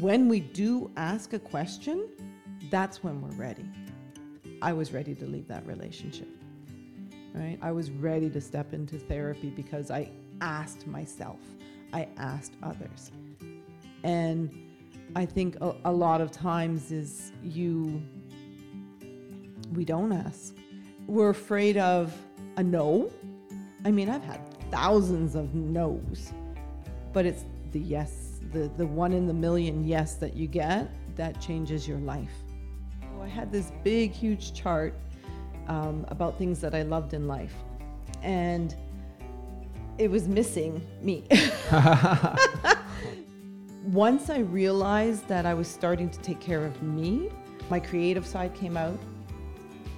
when we do ask a question, that's when we're ready. I was ready to leave that relationship. Right? I was ready to step into therapy because I asked myself, I asked others. And I think a, a lot of times is you we don't ask. We're afraid of a no. I mean, I've had thousands of no's, but it's the yes, the, the one in the million yes that you get that changes your life. So I had this big, huge chart um, about things that I loved in life, and it was missing me. Once I realized that I was starting to take care of me, my creative side came out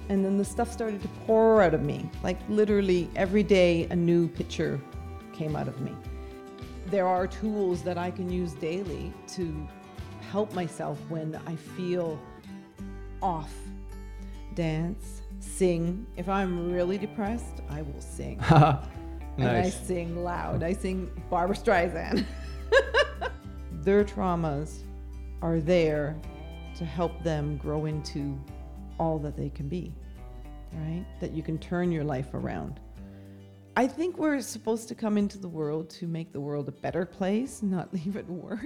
and then the stuff started to pour out of me. Like literally every day, a new picture came out of me. There are tools that I can use daily to help myself when I feel off. Dance, sing. If I'm really depressed, I will sing. nice. And I sing loud. I sing Barbra Streisand. Their traumas are there to help them grow into all that they can be, right? That you can turn your life around. I think we're supposed to come into the world to make the world a better place, not leave it worse.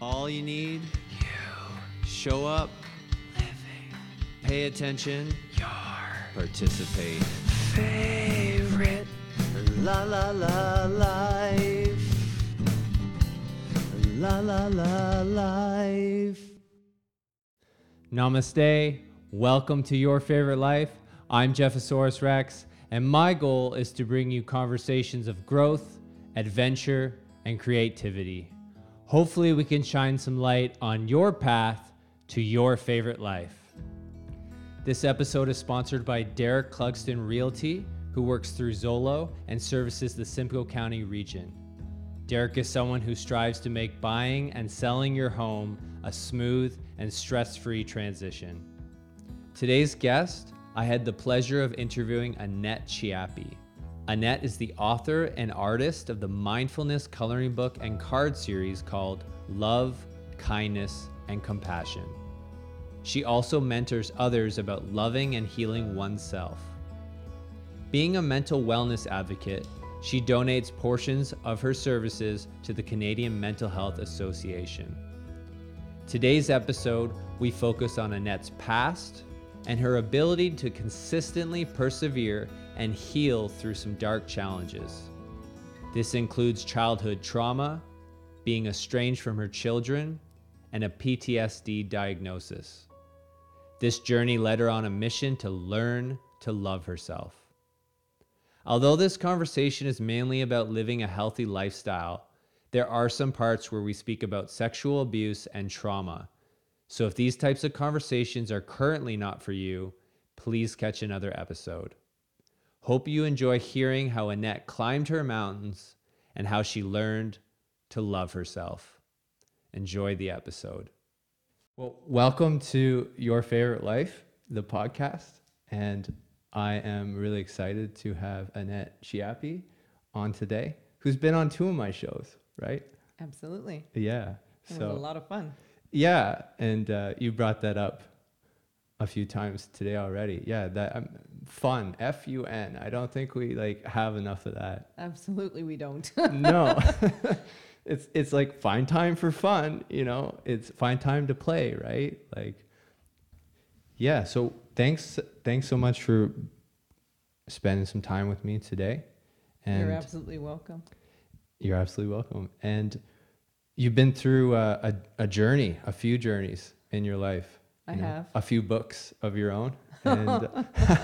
All you need, you. Show up, living. Pay attention, your. Participate. Favorite. La la la life la la la life. Namaste. Welcome to Your Favorite Life. I'm Jeffosaurus Rex, and my goal is to bring you conversations of growth, adventure, and creativity. Hopefully, we can shine some light on your path to your favorite life. This episode is sponsored by Derek Clugston Realty, who works through Zolo and services the Simcoe County region. Derek is someone who strives to make buying and selling your home a smooth and stress free transition. Today's guest, I had the pleasure of interviewing Annette Chiappe. Annette is the author and artist of the mindfulness coloring book and card series called Love, Kindness, and Compassion. She also mentors others about loving and healing oneself. Being a mental wellness advocate, she donates portions of her services to the Canadian Mental Health Association. Today's episode, we focus on Annette's past and her ability to consistently persevere and heal through some dark challenges. This includes childhood trauma, being estranged from her children, and a PTSD diagnosis. This journey led her on a mission to learn to love herself. Although this conversation is mainly about living a healthy lifestyle, there are some parts where we speak about sexual abuse and trauma. So if these types of conversations are currently not for you, please catch another episode. Hope you enjoy hearing how Annette climbed her mountains and how she learned to love herself. Enjoy the episode. Well, welcome to Your Favorite Life, the podcast. And I am really excited to have Annette Chiappe on today, who's been on two of my shows, right? Absolutely. Yeah. It so was a lot of fun. Yeah, and uh, you brought that up a few times today already. Yeah, that um, fun. F U N. I don't think we like have enough of that. Absolutely, we don't. no. it's it's like find time for fun, you know. It's find time to play, right? Like yeah, so thanks thanks so much for spending some time with me today. And you're absolutely welcome. You're absolutely welcome. And you've been through a, a, a journey, a few journeys in your life. I you know, have a few books of your own, and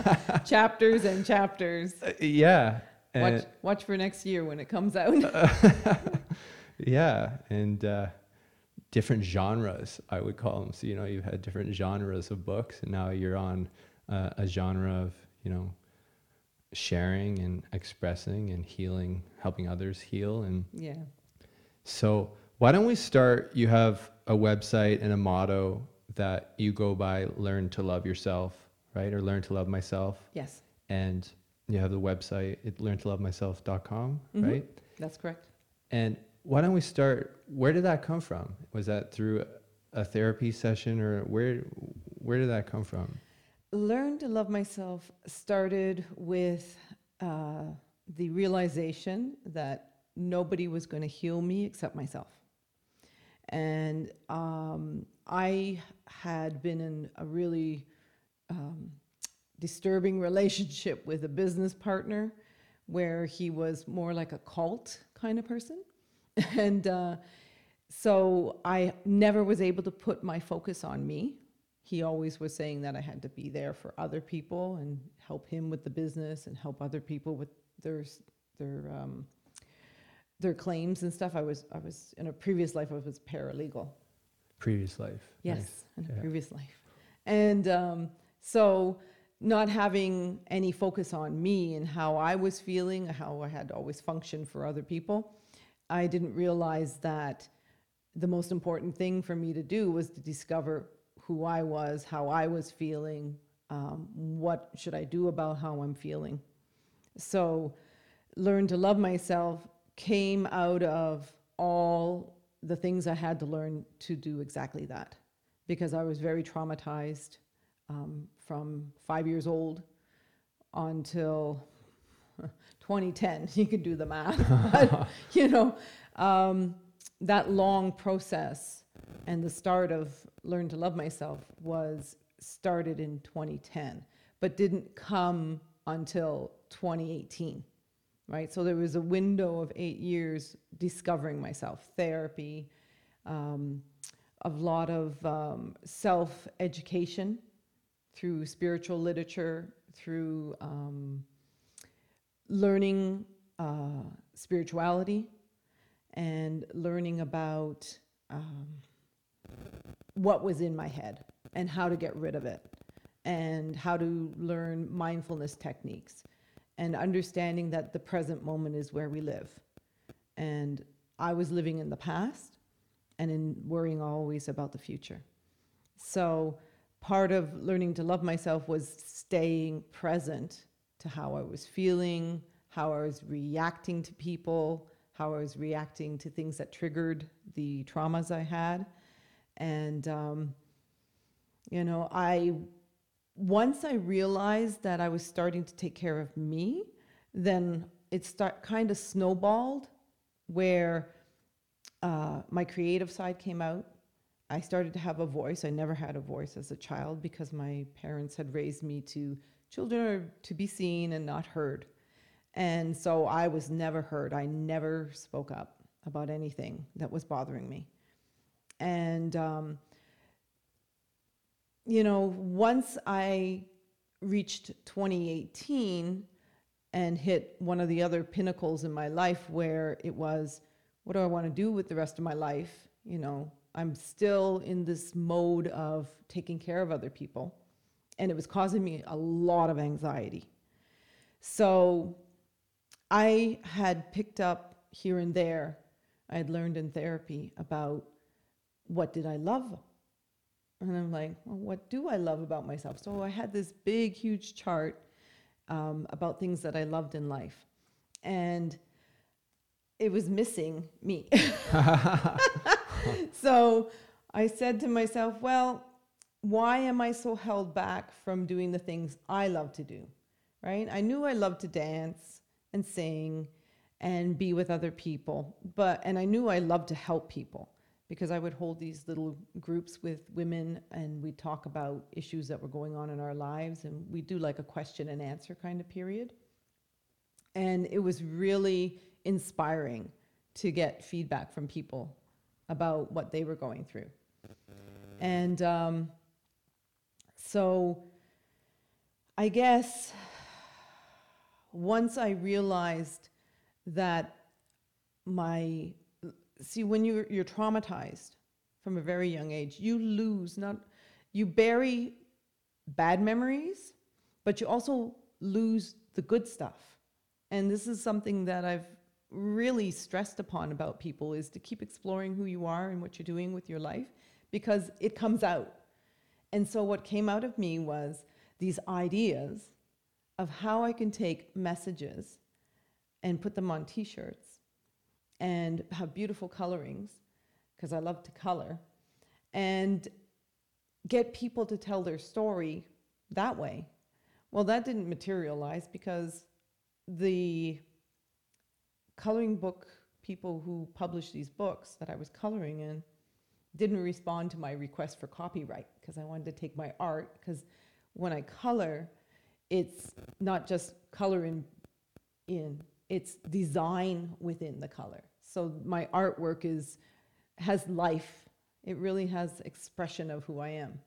chapters and chapters. Uh, yeah. Watch, watch for next year when it comes out. yeah, and uh, different genres, I would call them. So, you know, you've had different genres of books, and now you're on uh, a genre of, you know, sharing and expressing and healing, helping others heal. And yeah. So, why don't we start? You have a website and a motto that you go by learn to love yourself, right? Or learn to love myself. Yes. And you have the website, it learntolovemyself.com, mm-hmm. right? That's correct. And why don't we start? Where did that come from? Was that through a therapy session, or where where did that come from? Learn to love myself started with uh, the realization that nobody was going to heal me except myself. And um, I had been in a really um, disturbing relationship with a business partner where he was more like a cult kind of person. and uh, so I never was able to put my focus on me. He always was saying that I had to be there for other people and help him with the business and help other people with their their um, their claims and stuff. I was I was in a previous life I was paralegal. Previous life. Yes, Nice. in a Yeah. previous life, and um, so not having any focus on me and how I was feeling, how I had always functioned for other people, I didn't realize that the most important thing for me to do was to discover who I was, how I was feeling, um, what should I do about how I'm feeling. So, learn to love myself came out of all the things I had to learn to do exactly that because I was very traumatized um, from five years old until 2010. You can do the math. but, you know, um, that long process and the start of Learn to Love Myself was started in 2010, but didn't come until 2018 right? So there was a window of eight years discovering myself, therapy, um, a lot of um, self education through spiritual literature, through um, learning uh, spirituality, and learning about um, what was in my head and how to get rid of it, and how to learn mindfulness techniques and understanding that the present moment is where we live. And I was living in the past and in worrying always about the future. So part of learning to love myself was staying present to how I was feeling, how I was reacting to people, how I was reacting to things that triggered the traumas I had. And, um, you know, I once I realized that I was starting to take care of me, then it start kind of snowballed where uh, my creative side came out. I started to have a voice. I never had a voice as a child because my parents had raised me to children are to be seen and not heard. And so I was never heard. I never spoke up about anything that was bothering me. And um, you know, once I reached 2018 and hit one of the other pinnacles in my life where it was, what do I want to do with the rest of my life? You know, I'm still in this mode of taking care of other people. And it was causing me a lot of anxiety. So I had picked up here and there, I had learned in therapy about what did I love and I'm like, well, what do I love about myself? So I had this big, huge chart um, about things that I loved in life. And it was missing me. so I said to myself, well, why am I so held back from doing the things I love to do? Right? I knew I loved to dance and sing and be with other people, but and I knew I loved to help people because I would hold these little groups with women and we'd talk about issues that were going on in our lives and we do like a question and answer kind of period. And it was really inspiring to get feedback from people about what they were going through. And um, so I guess once I realized that my see when you're you're traumatized from a very young age you lose not you bury bad memories but you also lose the good stuff. And this is something that i've really stressed upon about people is to keep exploring who you are and what you're doing with your life because it comes out. And so what came out of me was these ideas of how i can take messages and put them on t-shirts and have beautiful colorings because I love to color and get people to tell their story that way. Well, that didn't materialize because the coloring book people who published these books that I was coloring in didn't respond to my request for copyright because I wanted to take my art because when I color, it's not just color in, in it's design within the color. So my artwork is has life. It really has expression of who I am.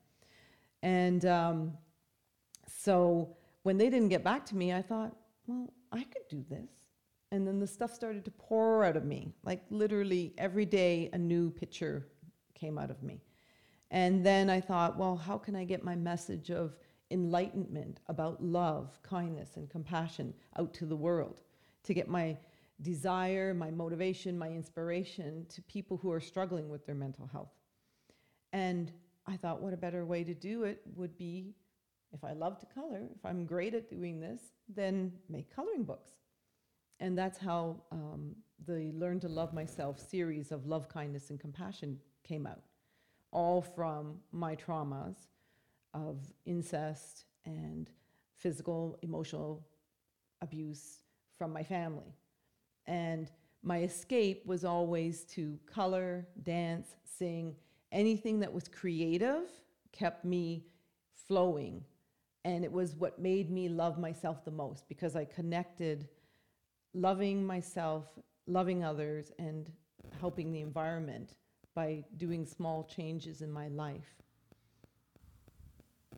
And um, so when they didn't get back to me, I thought, well, I could do this. And then the stuff started to pour out of me. Like literally every day, a new picture came out of me. And then I thought, well, how can I get my message of enlightenment about love, kindness, and compassion out to the world? To get my desire, my motivation, my inspiration to people who are struggling with their mental health. And I thought, what a better way to do it would be if I love to color, if I'm great at doing this, then make coloring books. And that's how um, the Learn to Love Myself series of love, kindness, and compassion came out, all from my traumas of incest and physical, emotional abuse from my family. And my escape was always to color, dance, sing. Anything that was creative kept me flowing. And it was what made me love myself the most because I connected loving myself, loving others, and helping the environment by doing small changes in my life.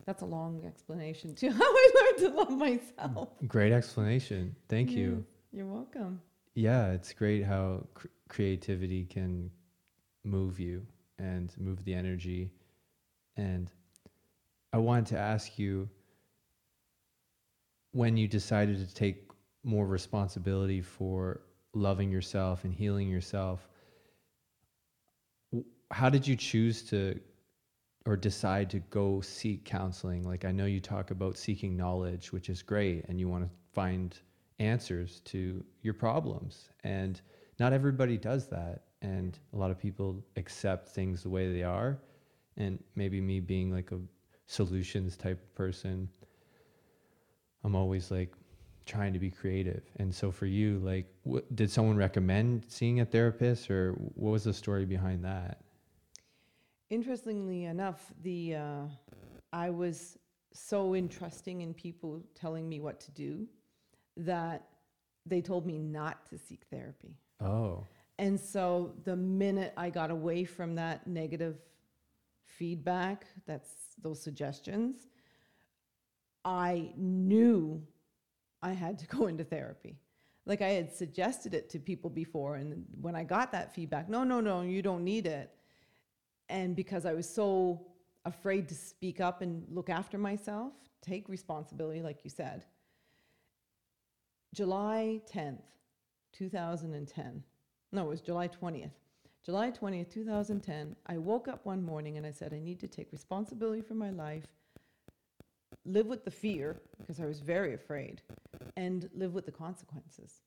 That's a long explanation to how I learned to love myself. Great explanation. Thank Yeah, you. You're welcome. Yeah, it's great how cr- creativity can move you and move the energy. And I wanted to ask you when you decided to take more responsibility for loving yourself and healing yourself, w- how did you choose to or decide to go seek counseling? Like, I know you talk about seeking knowledge, which is great, and you want to find answers to your problems. And not everybody does that. And a lot of people accept things the way they are. And maybe me being like a solutions type of person, I'm always like trying to be creative. And so for you, like, what, did someone recommend seeing a therapist, or what was the story behind that? Interestingly enough, the uh, I was so entrusting in people telling me what to do that they told me not to seek therapy. Oh, And so the minute I got away from that negative feedback, that's those suggestions, I knew I had to go into therapy. Like I had suggested it to people before, and when I got that feedback, no, no, no, you don't need it. And because I was so afraid to speak up and look after myself, take responsibility, like you said, July 10th, 2010, no, it was July 20th. July 20th, 2010, I woke up one morning and I said, I need to take responsibility for my life, live with the fear, because I was very afraid, and live with the consequences.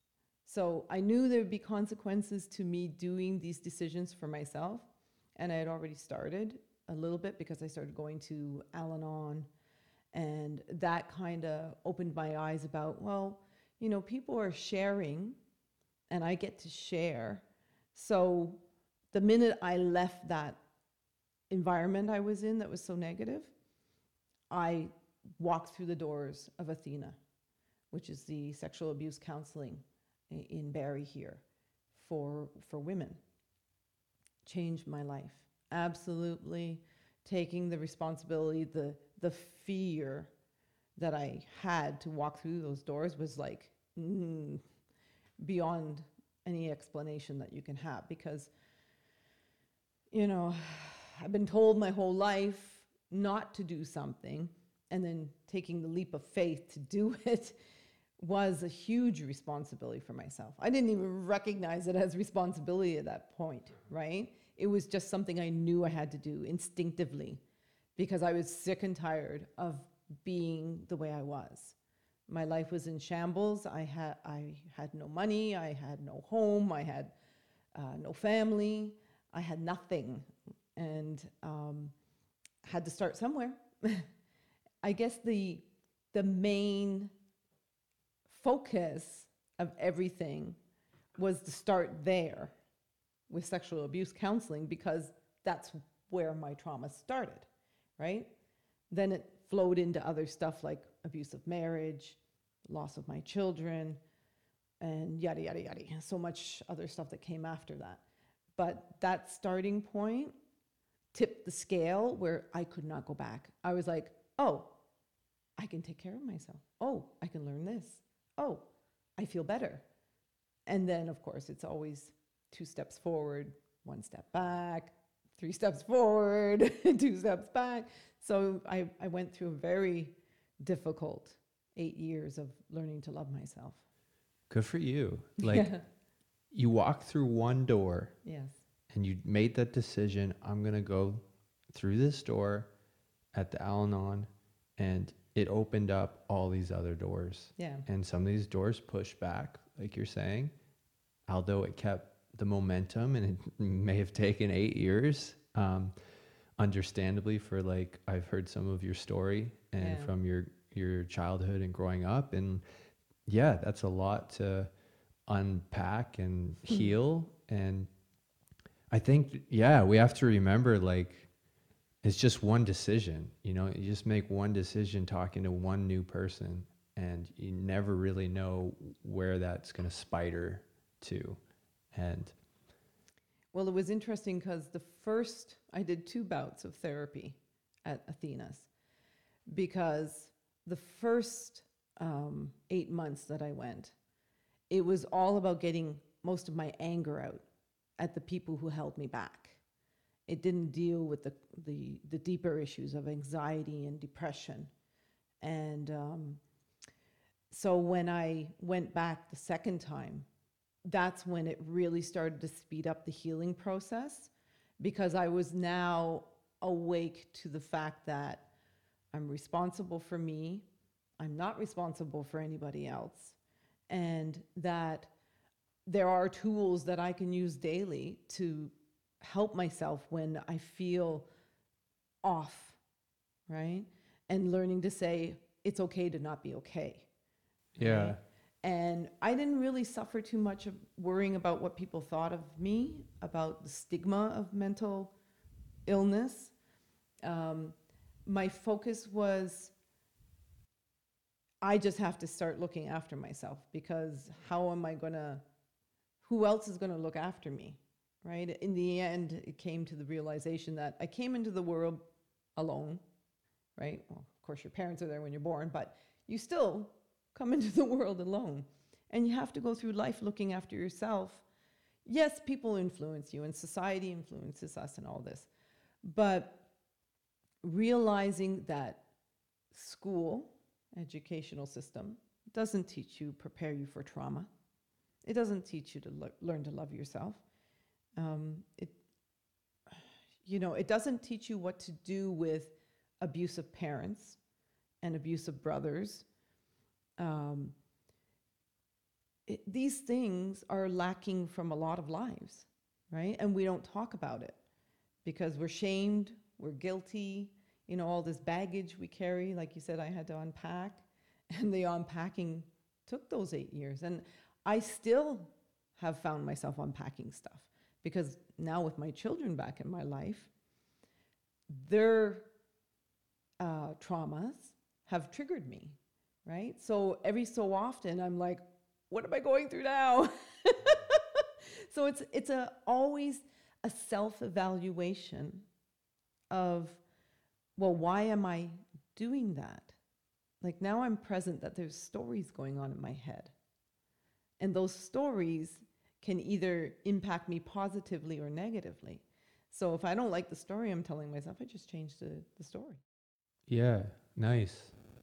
So I knew there would be consequences to me doing these decisions for myself, and I had already started a little bit because I started going to Al Anon, and that kind of opened my eyes about, well, you know, people are sharing, and I get to share. So the minute I left that environment I was in that was so negative, I walked through the doors of Athena, which is the sexual abuse counseling in Barrie here for, for women. Changed my life. Absolutely taking the responsibility, the, the fear that I had to walk through those doors was like mm, beyond any explanation that you can have because you know i've been told my whole life not to do something and then taking the leap of faith to do it was a huge responsibility for myself i didn't even recognize it as responsibility at that point right it was just something i knew i had to do instinctively because i was sick and tired of being the way i was my life was in shambles. I had I had no money. I had no home. I had uh, no family. I had nothing, and um, had to start somewhere. I guess the the main focus of everything was to start there with sexual abuse counseling because that's where my trauma started, right? Then it flowed into other stuff like abuse of marriage, loss of my children, and yada, yada, yada. So much other stuff that came after that. But that starting point tipped the scale where I could not go back. I was like, oh, I can take care of myself. Oh, I can learn this. Oh, I feel better. And then, of course, it's always two steps forward, one step back, three steps forward, two steps back. So I, I went through a very difficult eight years of learning to love myself. Good for you. Like Yeah. you walked through one door Yes. and you made that decision. I'm gonna go through this door at the Al-Anon, and it opened up all these other doors. Yeah. And some of these doors pushed back, like you're saying, although it kept the momentum and it may have taken eight years. Um, understandably, for like I've heard some of your story and Yeah. from your your childhood and growing up, and yeah, that's a lot to unpack and heal. And I think, yeah, we have to remember like it's just one decision. You know, you just make one decision talking to one new person, and you never really know where that's going to spider to. And Well, it was interesting because the first, I did two bouts of therapy at Athena's because the first um, eight months that I went, it was all about getting most of my anger out at the people who held me back. It didn't deal with the, the, the deeper issues of anxiety and depression. And um, so when I went back the second time, that's when it really started to speed up the healing process because I was now awake to the fact that I'm responsible for me, I'm not responsible for anybody else, and that there are tools that I can use daily to help myself when I feel off, right? And learning to say it's okay to not be okay. yeah, Right. And I didn't really suffer too much of worrying about what people thought of me, about the stigma of mental illness. Um, my focus was I just have to start looking after myself because how am I going to, who else is going to look after me? Right? In the end, it came to the realization that I came into the world alone, right? Well, of course, your parents are there when you're born, but you still come into the world alone. And you have to go through life looking after yourself. Yes, people influence you and society influences us and all this. But realizing that school, educational system, doesn't teach you, prepare you for trauma. It doesn't teach you to le- learn to love yourself. Um, it, you know, it doesn't teach you what to do with abusive parents and abusive brothers. Um, it, these things are lacking from a lot of lives, right? And we don't talk about it because we're shamed, we're guilty, you know, all this baggage we carry. Like you said, I had to unpack, and the unpacking took those eight years. And I still have found myself unpacking stuff because now with my children back in my life, their uh, traumas have triggered me, right? So every so often, I'm like, what am I going through now? so it's it's a always a self-evaluation of, well, why am I doing that? Like now I'm present that there's stories going on in my head. And those stories can either impact me positively or negatively. So if I don't like the story I'm telling myself, I just change the, the story. yeah, nice.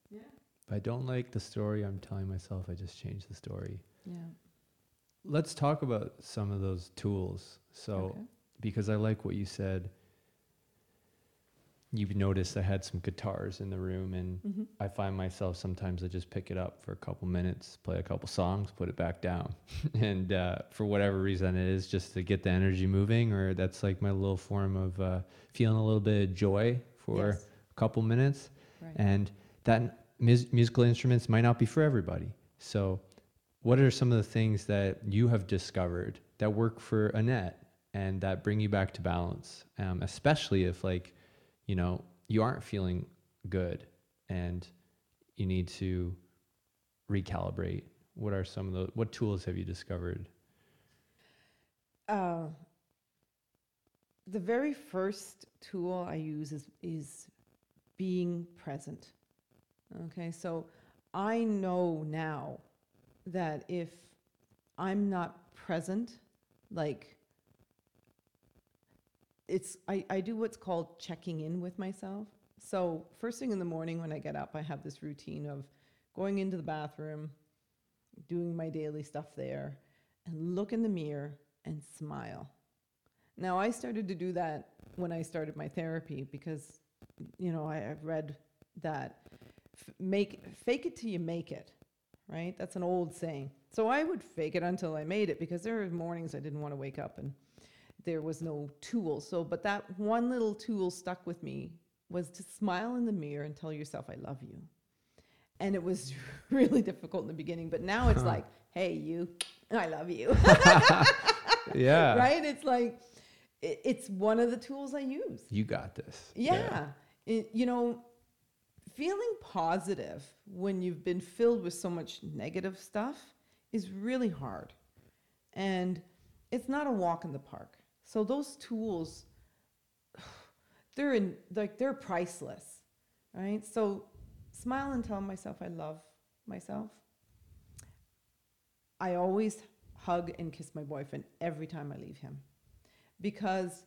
Yeah. If I don't like the story I'm telling myself, I just change the story. Yeah. Let's talk about some of those tools. So, Okay. because I like what you said, you've noticed I had some guitars in the room, and hmm I find myself sometimes I just pick it up for a couple minutes, play a couple songs, put it back down, and uh, for whatever reason it is, just to get the energy moving, or that's like my little form of uh, feeling a little bit of joy for Yes. a couple minutes, Right. and that mus- musical instruments might not be for everybody. So, what are some of the things that you have discovered that work for Annette and that bring you back to balance, um, especially if like, you know, you aren't feeling good and you need to recalibrate? What are some of the what tools have you discovered? Uh, the very first tool I use is is being present. Okay, so I know now that if I'm not present, like it's I, I do what's called checking in with myself. So first thing in the morning when I get up, I have this routine of going into the bathroom, doing my daily stuff there, and look in the mirror and smile. Now, I started to do that when I started my therapy because, you know, I, I've read that f- make fake it till you make it, right? That's an old saying. So I would fake it until I made it because there were mornings I didn't want to wake up and there was no tool. So, but that one little tool stuck with me was to smile in the mirror and tell yourself, I love you. And it was really difficult in the beginning, but now it's Huh. like, hey, you, I love you. yeah, right? It's like it, it's one of the tools I use. you got this. Yeah, It- you know, feeling positive when you've been filled with so much negative stuff is really hard, and it's not a walk in the park. So those tools, they're in like they're priceless, right? So smile and tell myself I love myself. I always hug and kiss my boyfriend every time I leave him because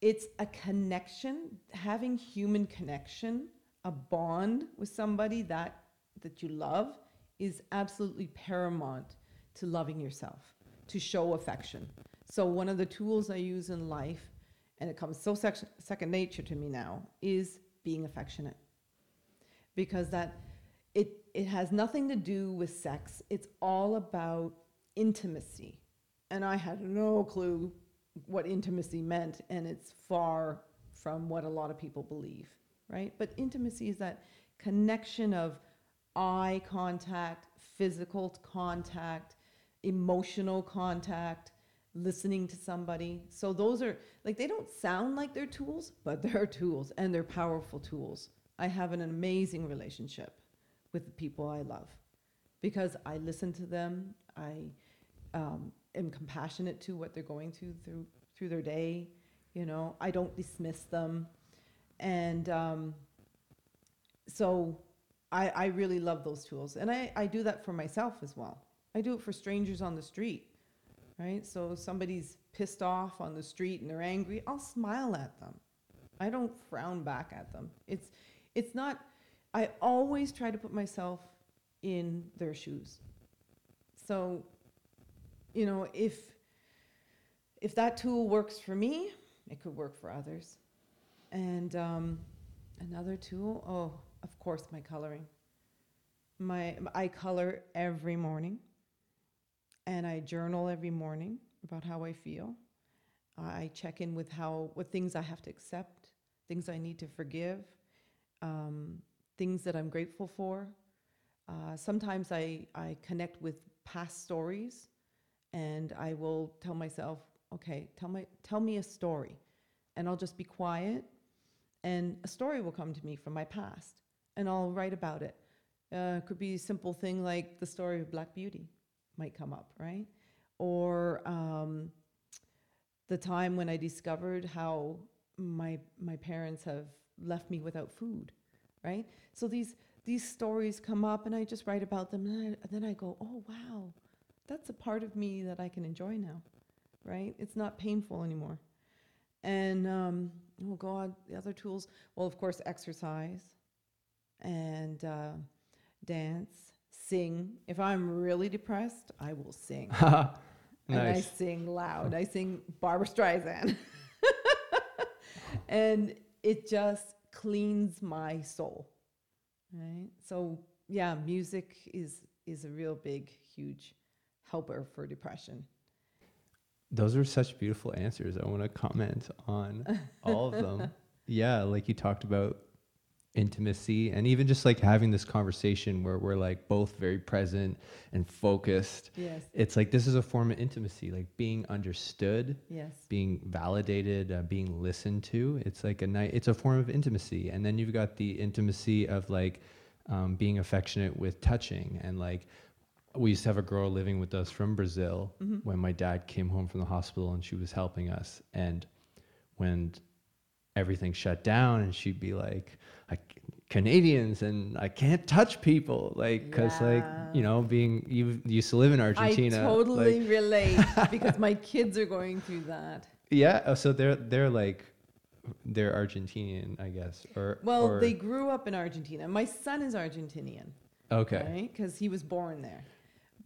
it's a connection, having human connection, a bond with somebody that that you love is absolutely paramount to loving yourself, to show affection. So one of the tools I use in life and it comes so sec- second nature to me now is being affectionate. Because that it it has nothing to do with sex. It's all about intimacy. And I had no clue what intimacy meant, and it's far from what a lot of people believe, right? But intimacy is that connection of eye contact, physical contact, emotional contact, listening to somebody. So those are like they don't sound like they're tools, but they're tools and they're powerful tools. I have an amazing relationship with the people I love because I listen to them. I um, am compassionate to what they're going through through through their day. You know, I don't dismiss them, and um, so I, I really love those tools, and I, I do that for myself as well. I do it for strangers on the street, right? So somebody's pissed off on the street and they're angry, I'll smile at them. I don't frown back at them. It's it's not. I always try to put myself in their shoes. So, you know, if if that tool works for me, it could work for others. And um, another tool, oh, of course, my coloring. My I color every morning, and I journal every morning about how I feel. I check in with how what things I have to accept, things I need to forgive, um, things that I'm grateful for. Uh, sometimes I, I connect with past stories and I will tell myself, okay, tell, my, tell me a story. And I'll just be quiet and a story will come to me from my past and I'll write about it. Uh, it could be a simple thing like the story of Black Beauty might come up, right? Or um, the time when I discovered how my, my parents have left me without food, right? So these these stories come up and I just write about them and, I, and then I go, oh wow, that's a part of me that I can enjoy now, right? It's not painful anymore. And um, oh God, the other tools, well, of course, exercise and uh, dance, sing. If I'm really depressed, I will sing. And I sing loud. I sing Barbra Streisand. and it just cleans my soul. Right? So yeah, music is is a real big, huge helper for depression. Those are such beautiful answers. I want to comment on all of them. yeah, like you talked about intimacy and even just like having this conversation where we're like both very present and focused. Yes. It's like this is a form of intimacy, like being understood, Yes. being validated, uh, being listened to. It's like a night. It's a form of intimacy, and then you've got the intimacy of like um, being affectionate with touching and like. We used to have a girl living with us from Brazil Mm-hmm. when my dad came home from the hospital and she was helping us. And when everything shut down, and she'd be like, I, Canadians and I can't touch people, like, because, like, you know, being, you used to live in Argentina. I like- totally relate because my kids are going through that. Yeah, oh, so they're they're like they're Argentinian, I guess, or Well, or, they grew up in Argentina. My son is Argentinian, okay, right? Because he was born there.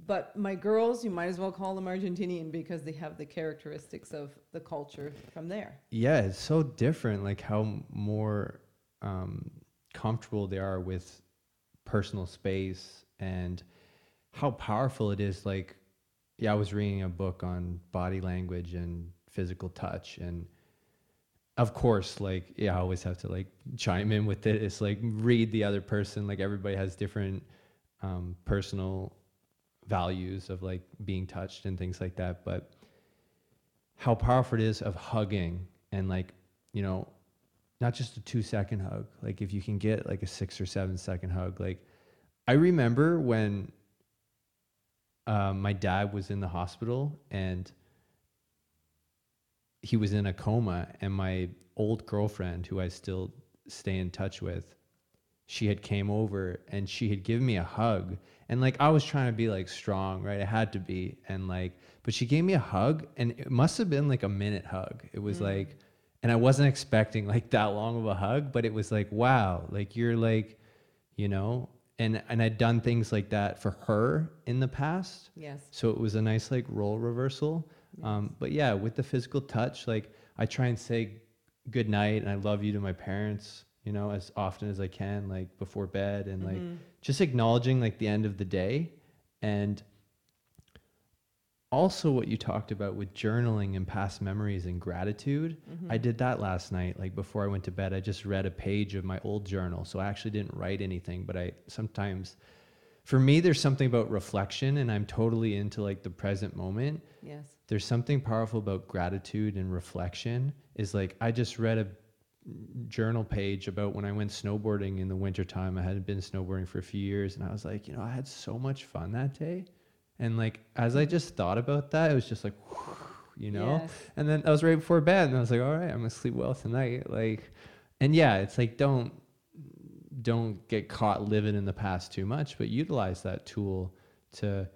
But my girls, you might as well call them Argentinian because they have the characteristics of the culture from there. yeah, it's so different, like how more um, comfortable they are with personal space and how powerful it is. Like, yeah, I was reading a book on body language and physical touch, and of course, like, yeah, I always have to like chime in with it. It's like read the other person. Like everybody has different um, personal values of like being touched and things like that. But how powerful it is of hugging and like, you know, not just a two second hug. Like if you can get like a six or seven second hug. Like I remember when um, my dad was in the hospital and he was in a coma and my old girlfriend who I still stay in touch with she had came over and she had given me a hug and like I was trying to be like strong right? I had to be. And like but she gave me a hug and it must have been like a minute hug. It was like and I wasn't expecting like that long of a hug but it was like wow like you're like you know? And and I'd done things like that for her in the past. Yes. so it was a nice like role reversal. Um, but yeah, with the physical touch, like I try and say good night and I love you to my parents, you know, as often as I can, like before bed and like mm-hmm. just acknowledging like the end of the day. And also what you talked about with journaling and past memories and gratitude. Mm-hmm. I did that last night. Like before I went to bed, I just read a page of my old journal. So I actually didn't write anything, but I sometimes for me there's something about reflection and I'm totally into like the present moment Yes. there's something powerful about gratitude and reflection is like i just read a journal page about when i went snowboarding in the wintertime i hadn't been snowboarding for a few years and i was like you know i had so much fun that day and like as i just thought about that it was just like you know Yes. and then i was right before bed and i was like all right i'm gonna sleep well tonight like and yeah it's like don't don't get caught living in the past too much but utilize that tool to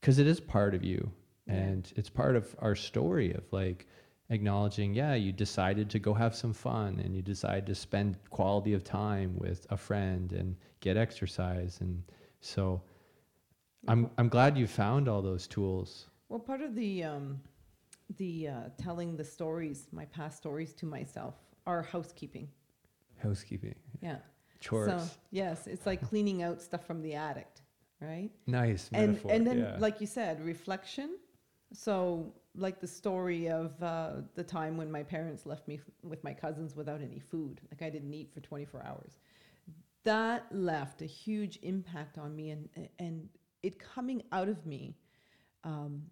because it is part of you Yeah. and it's part of our story of like acknowledging yeah you decided to go have some fun and you decided to spend quality of time with a friend and get exercise and so i'm i'm glad you found all those tools Well, part of the um, the uh, telling the stories, my past stories to myself, are housekeeping. housekeeping Yeah. chores So yes, it's like cleaning out stuff from the attic, right? nice and metaphor and then yeah. like you said reflection so like the story of uh, the time when my parents left me f- with my cousins without any food like i didn't eat for 24 hours. That left a huge impact on me and and it coming out of me um,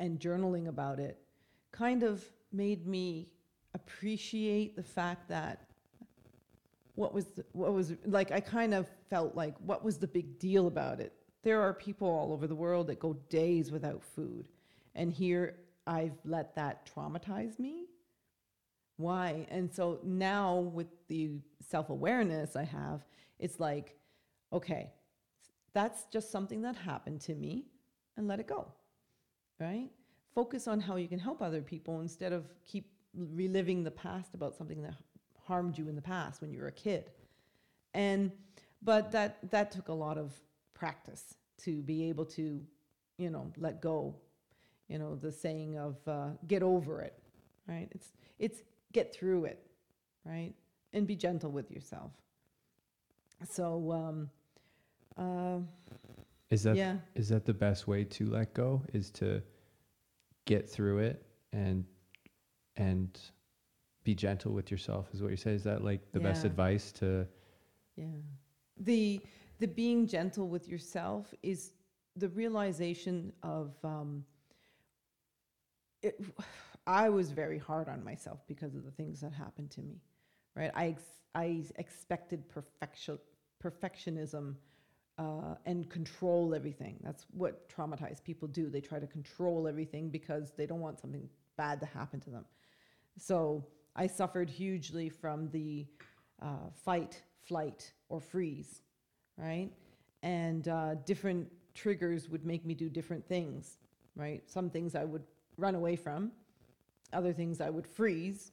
and journaling about it kind of made me appreciate the fact that what was the, what was like I kind of felt like what was the big deal about it? There are people all over the world that go days without food and here I've let that traumatize me. Why? And so now with the self-awareness I have it's like okay that's just something that happened to me and let it go right? Focus on how you can help other people instead of keep reliving the past about something that harmed you in the past when you were a kid. And but that that took a lot of practice to be able to you know let go you know the saying of uh, get over it right it's it's get through it right and be gentle with yourself. So, um, uh, Is that yeah, is that the best way to let go? Is to get through it and and be gentle with yourself is what you say. Is that like the best advice to yeah. The the being gentle with yourself is the realization of. Um, it, I was very hard on myself because of the things that happened to me, right? I ex- I expected perfection perfectionism uh, and control everything. That's what traumatized people do. They try to control everything because they don't want something bad to happen to them. So I suffered hugely from the uh, fight, flight, or freeze, right? And uh, different triggers would make me do different things, right? Some things I would run away from, other things I would freeze,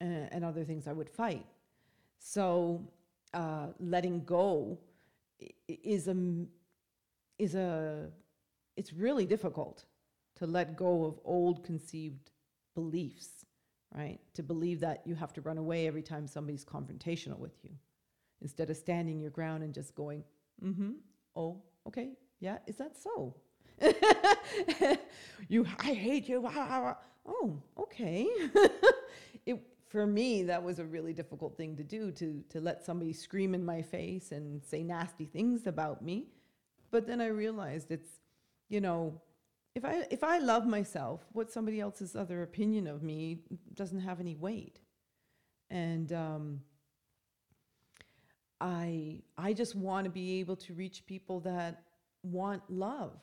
uh, and other things I would fight. So uh, letting go is a is a it's really difficult to let go of old conceived beliefs, right? To believe that you have to run away every time somebody's confrontational with you, instead of standing your ground and just going, "Mm-hmm. Oh, okay, yeah. Is that so?" you, I hate you. ah, ah, ah." Oh, okay. it for me that was a really difficult thing to do to to let somebody scream in my face and say nasty things about me. But then I realized it's, you know, if I if I love myself, what somebody else's other opinion of me doesn't have any weight. And um, I I just want to be able to reach people that want love.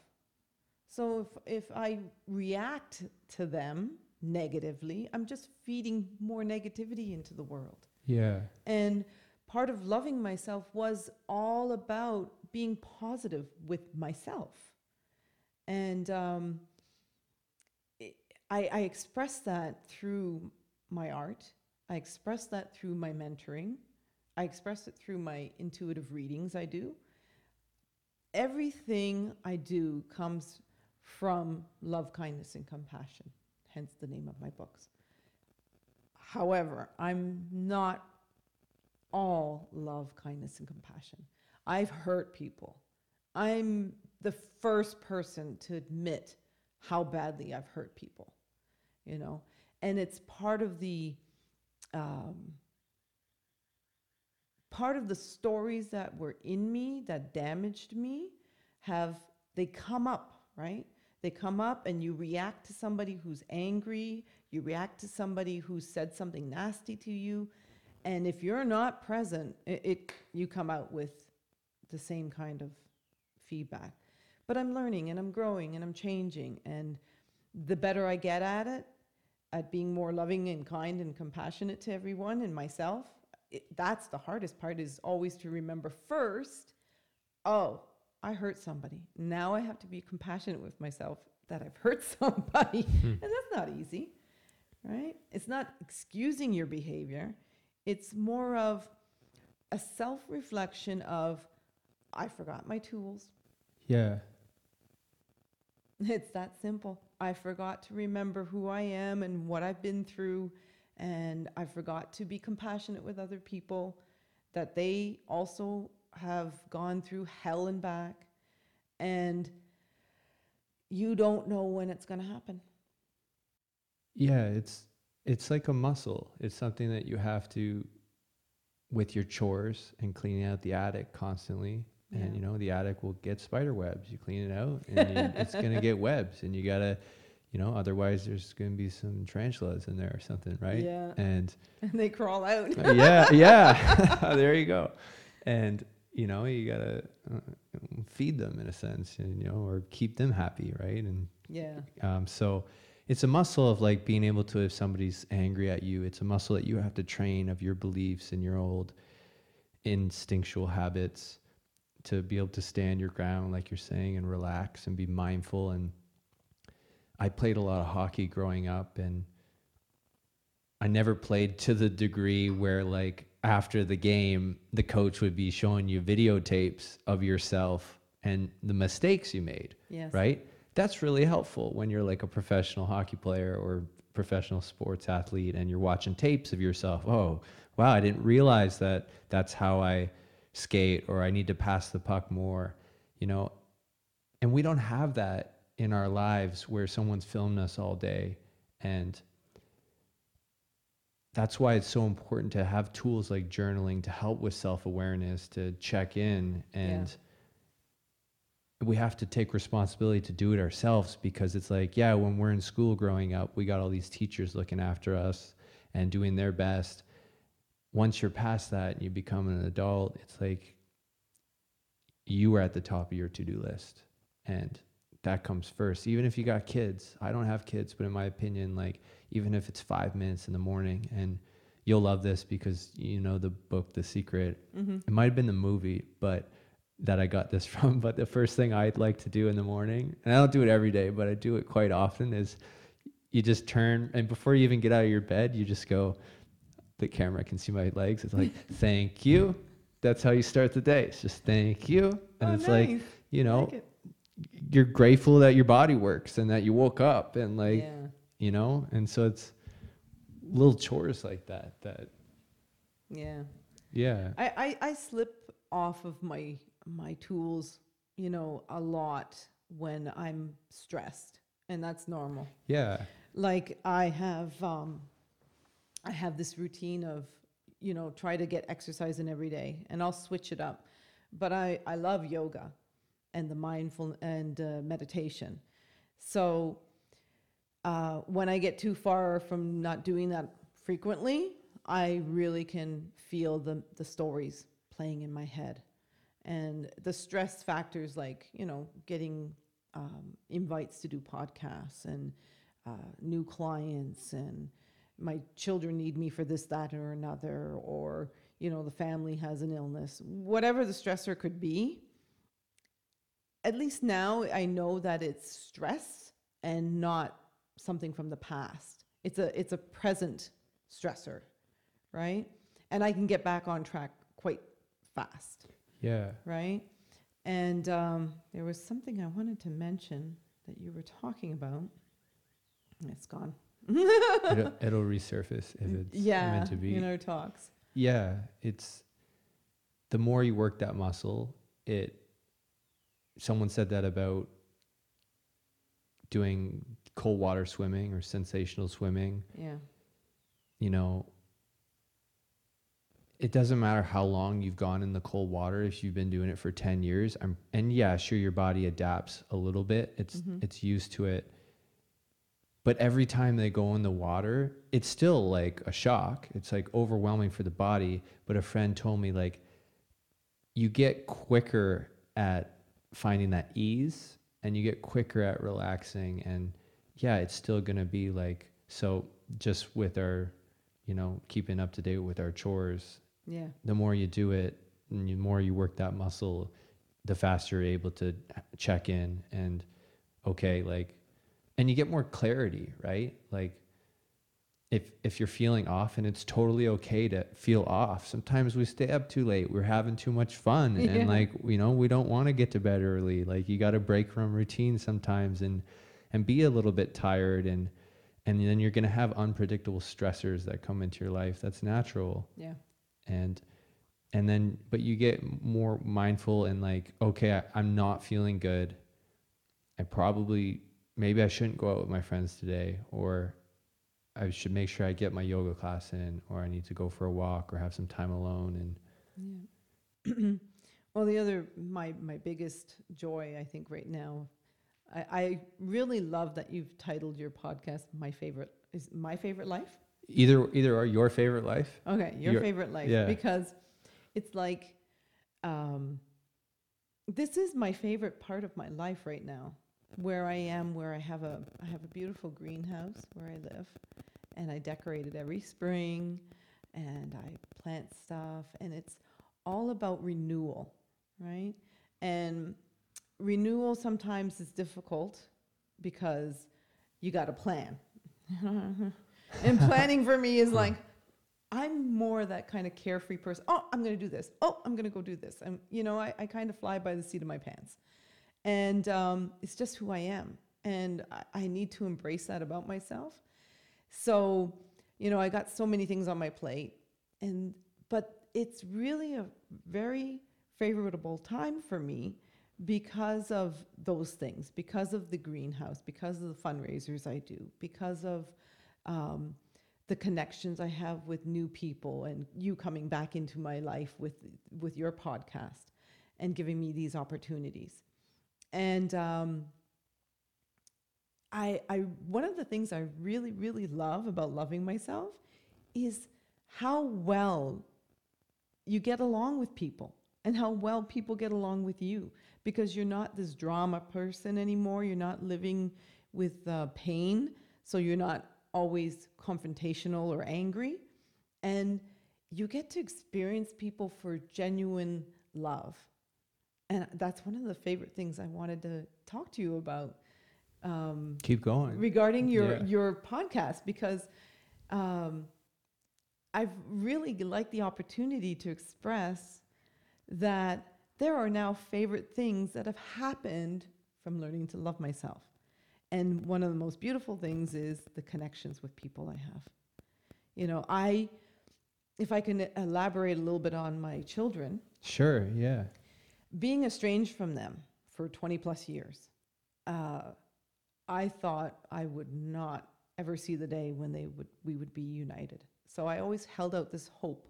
So if if I react to them negatively, I'm just feeding more negativity into the world. Yeah. And part of loving myself was all about being positive with myself. And um, it- I, I express that through my art. I express that through my mentoring. I express it through my intuitive readings I do. Everything I do comes from love, kindness, and compassion, hence the name of my books. However, I'm not all love, kindness, and compassion. I've hurt people. I'm the first person to admit how badly I've hurt people, you know, and it's part of the um, part of the stories that were in me that damaged me have they come up right they come up and you react to somebody who's angry you react to somebody who said something nasty to you and if you're not present it, it you come out with the same kind of feedback. But i'm learning and i'm growing and i'm changing and the better i get at it at being more loving and kind and compassionate to everyone and myself it, that's the hardest part is always to remember first oh i hurt somebody. Now i have to be compassionate with myself that i've hurt somebody. Hmm. And that's not easy right? It's not excusing your behavior. It's more of a self-reflection of i forgot my tools. Yeah. it's that simple. I forgot to remember who I am and what I've been through, and I forgot to be compassionate with other people, that they also have gone through hell and back, and you don't know when it's going to happen. Yeah, it's it's like a muscle. It's something that you have to with your chores and cleaning out the attic constantly. And you know, the attic will get spider webs. You clean it out and you, it's going to get webs and you got to you know, otherwise there's going to be some tarantulas in there or something, right? Yeah. And And they crawl out. yeah, yeah. there you go. And you know, you got to uh, feed them in a sense, and you know, or keep them happy, right? And yeah. um, so it's a muscle of like being able to, if somebody's angry at you, it's a muscle that you have to train of your beliefs and your old instinctual habits to be able to stand your ground, like you're saying, and relax and be mindful. And I played a lot of hockey growing up, and I never played to the degree where, like, after the game, the coach would be showing you videotapes of yourself and the mistakes you made Yes. right? That's really helpful when you're like a professional hockey player or professional sports athlete and you're watching tapes of yourself. Oh, wow, I didn't realize that that's how I skate or I need to pass the puck more, you know. And we don't have that in our lives where someone's filmed us all day and that's why it's so important to have tools like journaling to help with self-awareness to check in and we have to take responsibility to do it ourselves because it's like yeah when we're in school growing up we got all these teachers looking after us and doing their best. Once you're past that and you become an adult it's like you are at the top of your to-do list and that comes first. Even if you got kids i don't have kids but in my opinion like even if it's five minutes in the morning. And you'll love this because you know the book the secret. Mm-hmm. it might have been the movie but that i got this from but the first thing i'd like to do in the morning and i don't do it every day but i do it quite often is you just turn and before you even get out of your bed you just go the camera can see my legs. It's like thank you. That's how you start the day. It's just thank you. And oh, it's nice. like you know Like you're grateful that your body works and that you woke up and like yeah, you know and so it's little chores like that that yeah. yeah I, I, I slip off of my my tools, you know, a lot when I'm stressed, and that's normal. yeah Like I have um, I have this routine of you know try to get exercise in every day, and I'll switch it up. But I I love yoga, and the mindful and uh, meditation. So uh, when I get too far from not doing that frequently, I really can feel the the stories playing in my head, and the stress factors like you know getting um, invites to do podcasts and uh, new clients and my children need me for this that or another or you know the family has an illness whatever the stressor could be at least now i know that it's stress and not something from the past it's a it's a present stressor right and i can get back on track quite fast yeah right? And um, there was something I wanted to mention that you were talking about. It's gone. it'll, it'll resurface if it's yeah, meant to be in our talks. yeah it's the more you work that muscle it someone said that about doing cold water swimming or sensational swimming. Yeah, you know it doesn't matter how long you've gone in the cold water if you've been doing it for 10 years I'm, and yeah sure your body adapts a little bit. It's Mhm. it's used to it. But every time they go in the water it's still like a shock. It's like overwhelming for the body. But a friend told me like you get quicker at finding that ease and you get quicker at relaxing and yeah it's still going to be like so just with our you know keeping up to date with our chores yeah, the more you do it and the more you work that muscle the faster you're able to check in and okay like and you get more clarity right like if if you're feeling off and it's totally okay to feel off sometimes we stay up too late we're having too much fun Yeah. and like you know we don't want to get to bed early like you got to break from routine sometimes and and be a little bit tired and and then you're going to have unpredictable stressors that come into your life. That's natural. Yeah, and and then but you get more mindful and like okay I, i'm not feeling good. I probably maybe i shouldn't go out with my friends today or i should make sure i get my yoga class in or i need to go for a walk or have some time alone and yeah. well, the other my my biggest joy, I think, right now, I, I really love that you've titled your podcast "My Favorite." Is my favorite life? either either are your favorite life Okay, your, Your- favorite life yeah. because it's like um, this is my favorite part of my life right now, where I am, where I have a I have a beautiful greenhouse where I live, and I decorate it every spring, and I plant stuff, and it's all about renewal, right? And renewal sometimes is difficult because you got to plan. and planning for me is like I'm more that kind of carefree person. Oh, I'm going to do this. Oh, I'm going to go do this. And, you know, I, I kind of fly by the seat of my pants. And um, it's just who I am. And I, I need to embrace that about myself. So, you know, I got so many things on my plate and but it's really a very favorable time for me because of those things, because of the greenhouse, because of the fundraisers I do, because of um, the connections I have with new people, and you coming back into my life with with your podcast and giving me these opportunities. And um, I, I, one of the things I really, really love about loving myself is how well you get along with people and how well people get along with you because you're not this drama person anymore. You're not living with uh, pain, so you're not always confrontational or angry. And you get to experience people for genuine love. And that's one of the favorite things I wanted to talk to you about. Um, Keep going. regarding your Yeah. your podcast because um, I've really liked the opportunity to express that there are now favorite things that have happened from learning to love myself. And one of the most beautiful things is the connections with people I have. You know, I, if I can elaborate a little bit on my children, Sure. Yeah. being estranged from them for 20 plus years, uh, I thought I would not ever see the day when they would we would be united. So I always held out this hope,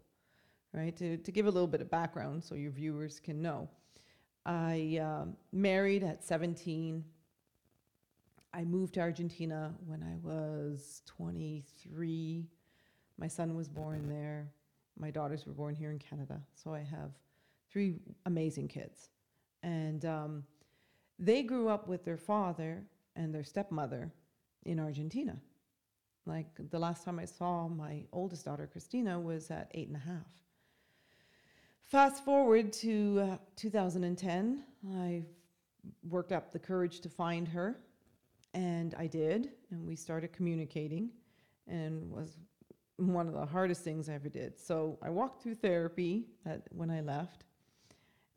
right? To, to give a little bit of background so your viewers can know. I um, married at 17. I moved to Argentina when I was 23. My son was born there. My daughters were born here in Canada. So I have three amazing kids. And um, they grew up with their father and their stepmother in Argentina. Like the last time I saw my oldest daughter, Christina, was at eight and a half. Fast forward to uh, 2010, I worked up the courage to find her, and I did, and we started communicating, and was one of the hardest things I ever did. So I walked through therapy at, when I left,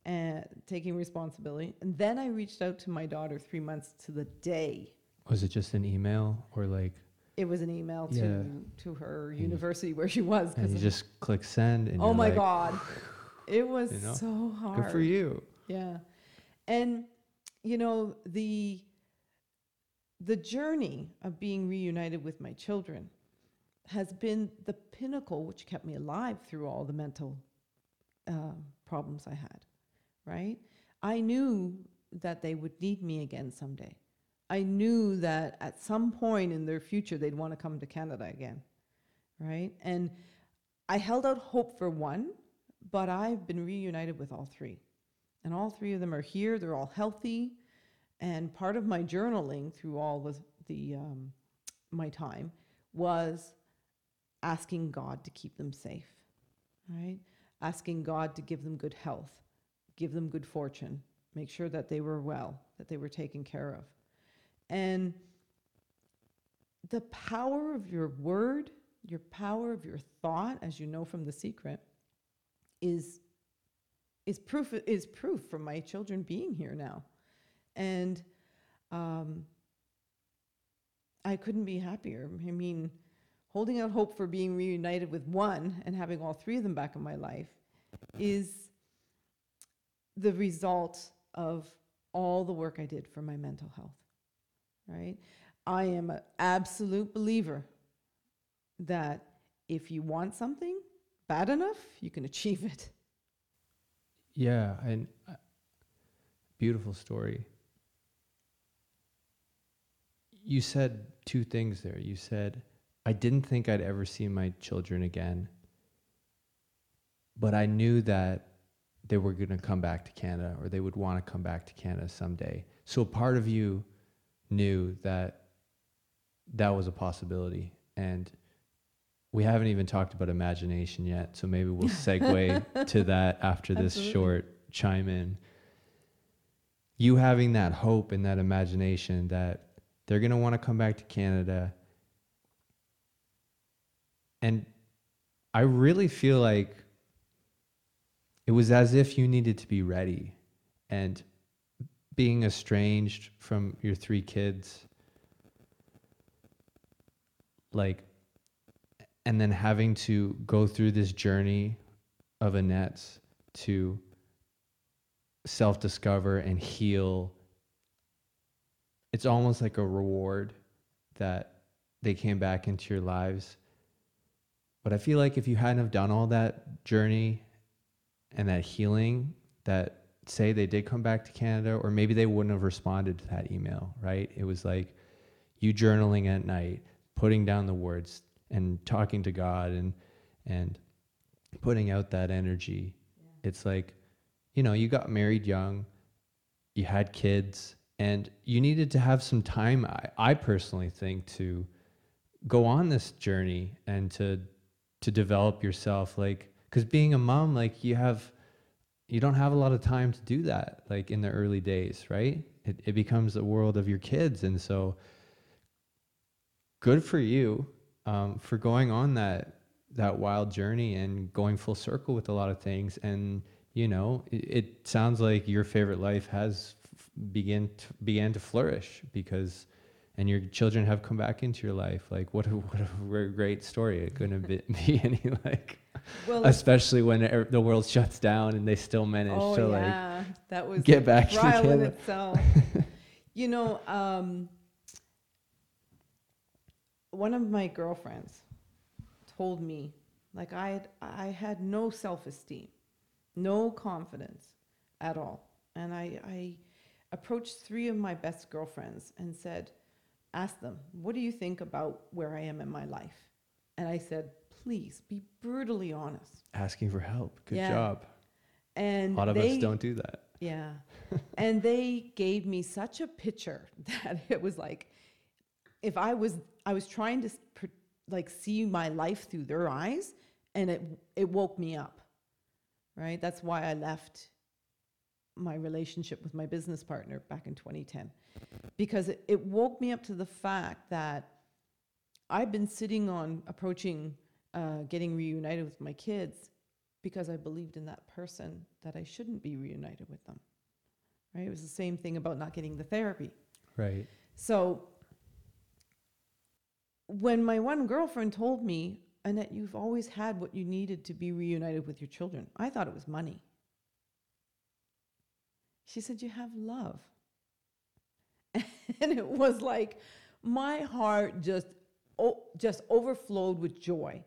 and taking responsibility, and then I reached out to my daughter three months to the day. Was it just an email or like, It was an email to Yeah. to her you- university where she was. and you just click send and oh my like, god, it was You know? so hard. Good for you. Yeah. And you know, the the journey of being reunited with my children has been the pinnacle which kept me alive through all the mental uh, problems I had, right? I knew that they would need me again someday. I knew that at some point in their future they'd want to come to Canada again, right? And I held out hope for one, but I've been reunited with all three. And all three of them are here. They're all healthy. And part of my journaling through all the, the um, my time was asking God to keep them safe, right? Asking God to give them good health, give them good fortune, make sure that they were well, that they were taken care of. And the power of your word, your power of your thought, as you know from the secret, is is proof is proof from my children being here now, and um, I couldn't be happier. I mean, holding out hope for being reunited with one and having all three of them back in my life is the result of all the work I did for my mental health. Right? I am an absolute believer that if you want something bad enough, you can achieve it. Yeah, and uh, beautiful story. You said two things there. You said, I didn't think I'd ever see my children again, but I knew that they were going to come back to Canada or they would want to come back to Canada someday. So part of you knew that that was a possibility. And we haven't even talked about imagination yet, so maybe we'll segue to that after this Absolutely. short chime in. You having that hope and that imagination that they're going to want to come back to Canada. And I really feel like it was as if you needed to be ready. And being estranged from your three kids, like and then having to go through this journey of Annette's to self discover and heal. It's almost like a reward that they came back into your lives. But I feel like if you hadn't have done all that journey and that healing, that say they did come back to Canada, or maybe they wouldn't have responded to that email, right? It was like you journaling at night, putting down the words and talking to God and and putting out that energy. Yeah. It's like, you know, you got married young, you had kids, and you needed to have some time, I, I personally think, to go on this journey and to to develop yourself like because being a mom like you have you don't have a lot of time to do that like in the early days right it, it becomes the world of your kids and so good for you um, for going on that that wild journey and going full circle with a lot of things and you know it, it sounds like your favorite life has f- begin to, began to flourish because and your children have come back into your life. Like, what a, what a great story. It couldn't be, be any like, well, especially when it, the world shuts down and they still manage oh, to yeah. like that was get back trial in itself. you know, um, one of my girlfriends told me like I had, I had no self esteem, no confidence at all, and I, I approached three of my best girlfriends and said ask them, What do you think about where I am in my life? And I said, Please be brutally honest. Asking for help. Good yeah. job. And a lot of they, us don't do that. Yeah. and they gave me such a picture that it was like, if I was, I was trying to like see my life through their eyes, and it it woke me up. Right. That's why I left my relationship with my business partner back in 2010 because it, it woke me up to the fact that I've been sitting on approaching uh, getting reunited with my kids because I believed in that person that I shouldn't be reunited with them. Right? It was the same thing about not getting the therapy. Right. So when my one girlfriend told me, Annette, you've always had what you needed to be reunited with your children, I thought it was money. She said, You have love. and it was like my heart just just overflowed with joy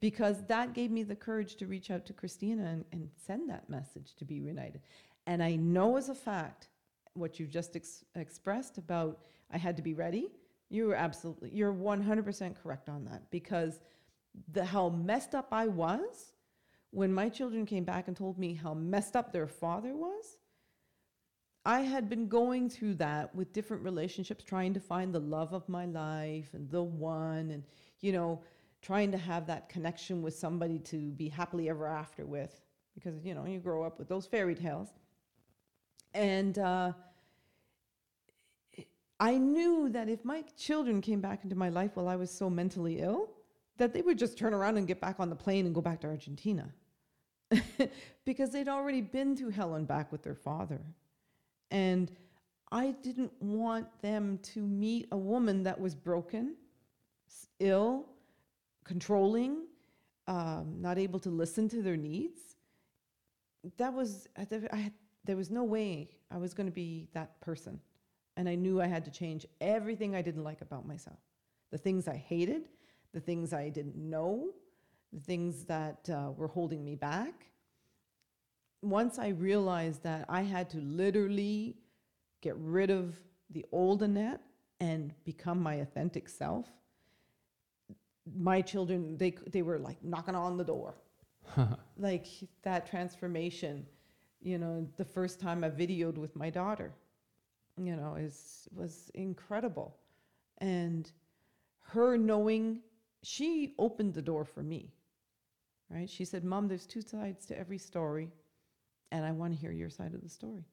because that gave me the courage to reach out to Christina and, and send that message to be reunited. And I know as a fact what you've just ex- expressed about I had to be ready. You were absolutely, you're 100% correct on that because the how messed up I was when my children came back and told me how messed up their father was I had been going through that with different relationships, trying to find the love of my life and the one, and, you know, trying to have that connection with somebody to be happily ever after with, because, you know, you grow up with those fairy tales. And uh, I knew that if my children came back into my life while I was so mentally ill, that they would just turn around and get back on the plane and go back to Argentina. because they'd already been through hell and back with their father. And I didn't want them to meet a woman that was broken, ill, controlling, um, not able to listen to their needs. That was, I had, there was no way I was going to be that person. And I knew I had to change everything I didn't like about myself. The things I hated, the things I didn't know, the things that uh, were holding me back. Once I realized that I had to literally get rid of the old Annette and become my authentic self, my children they they were like knocking on the door, like that transformation. You know, the first time I videoed with my daughter, you know, is was incredible, and her knowing she opened the door for me. Right? She said, "Mom, there's two sides to every story." and I want to hear your side of the story.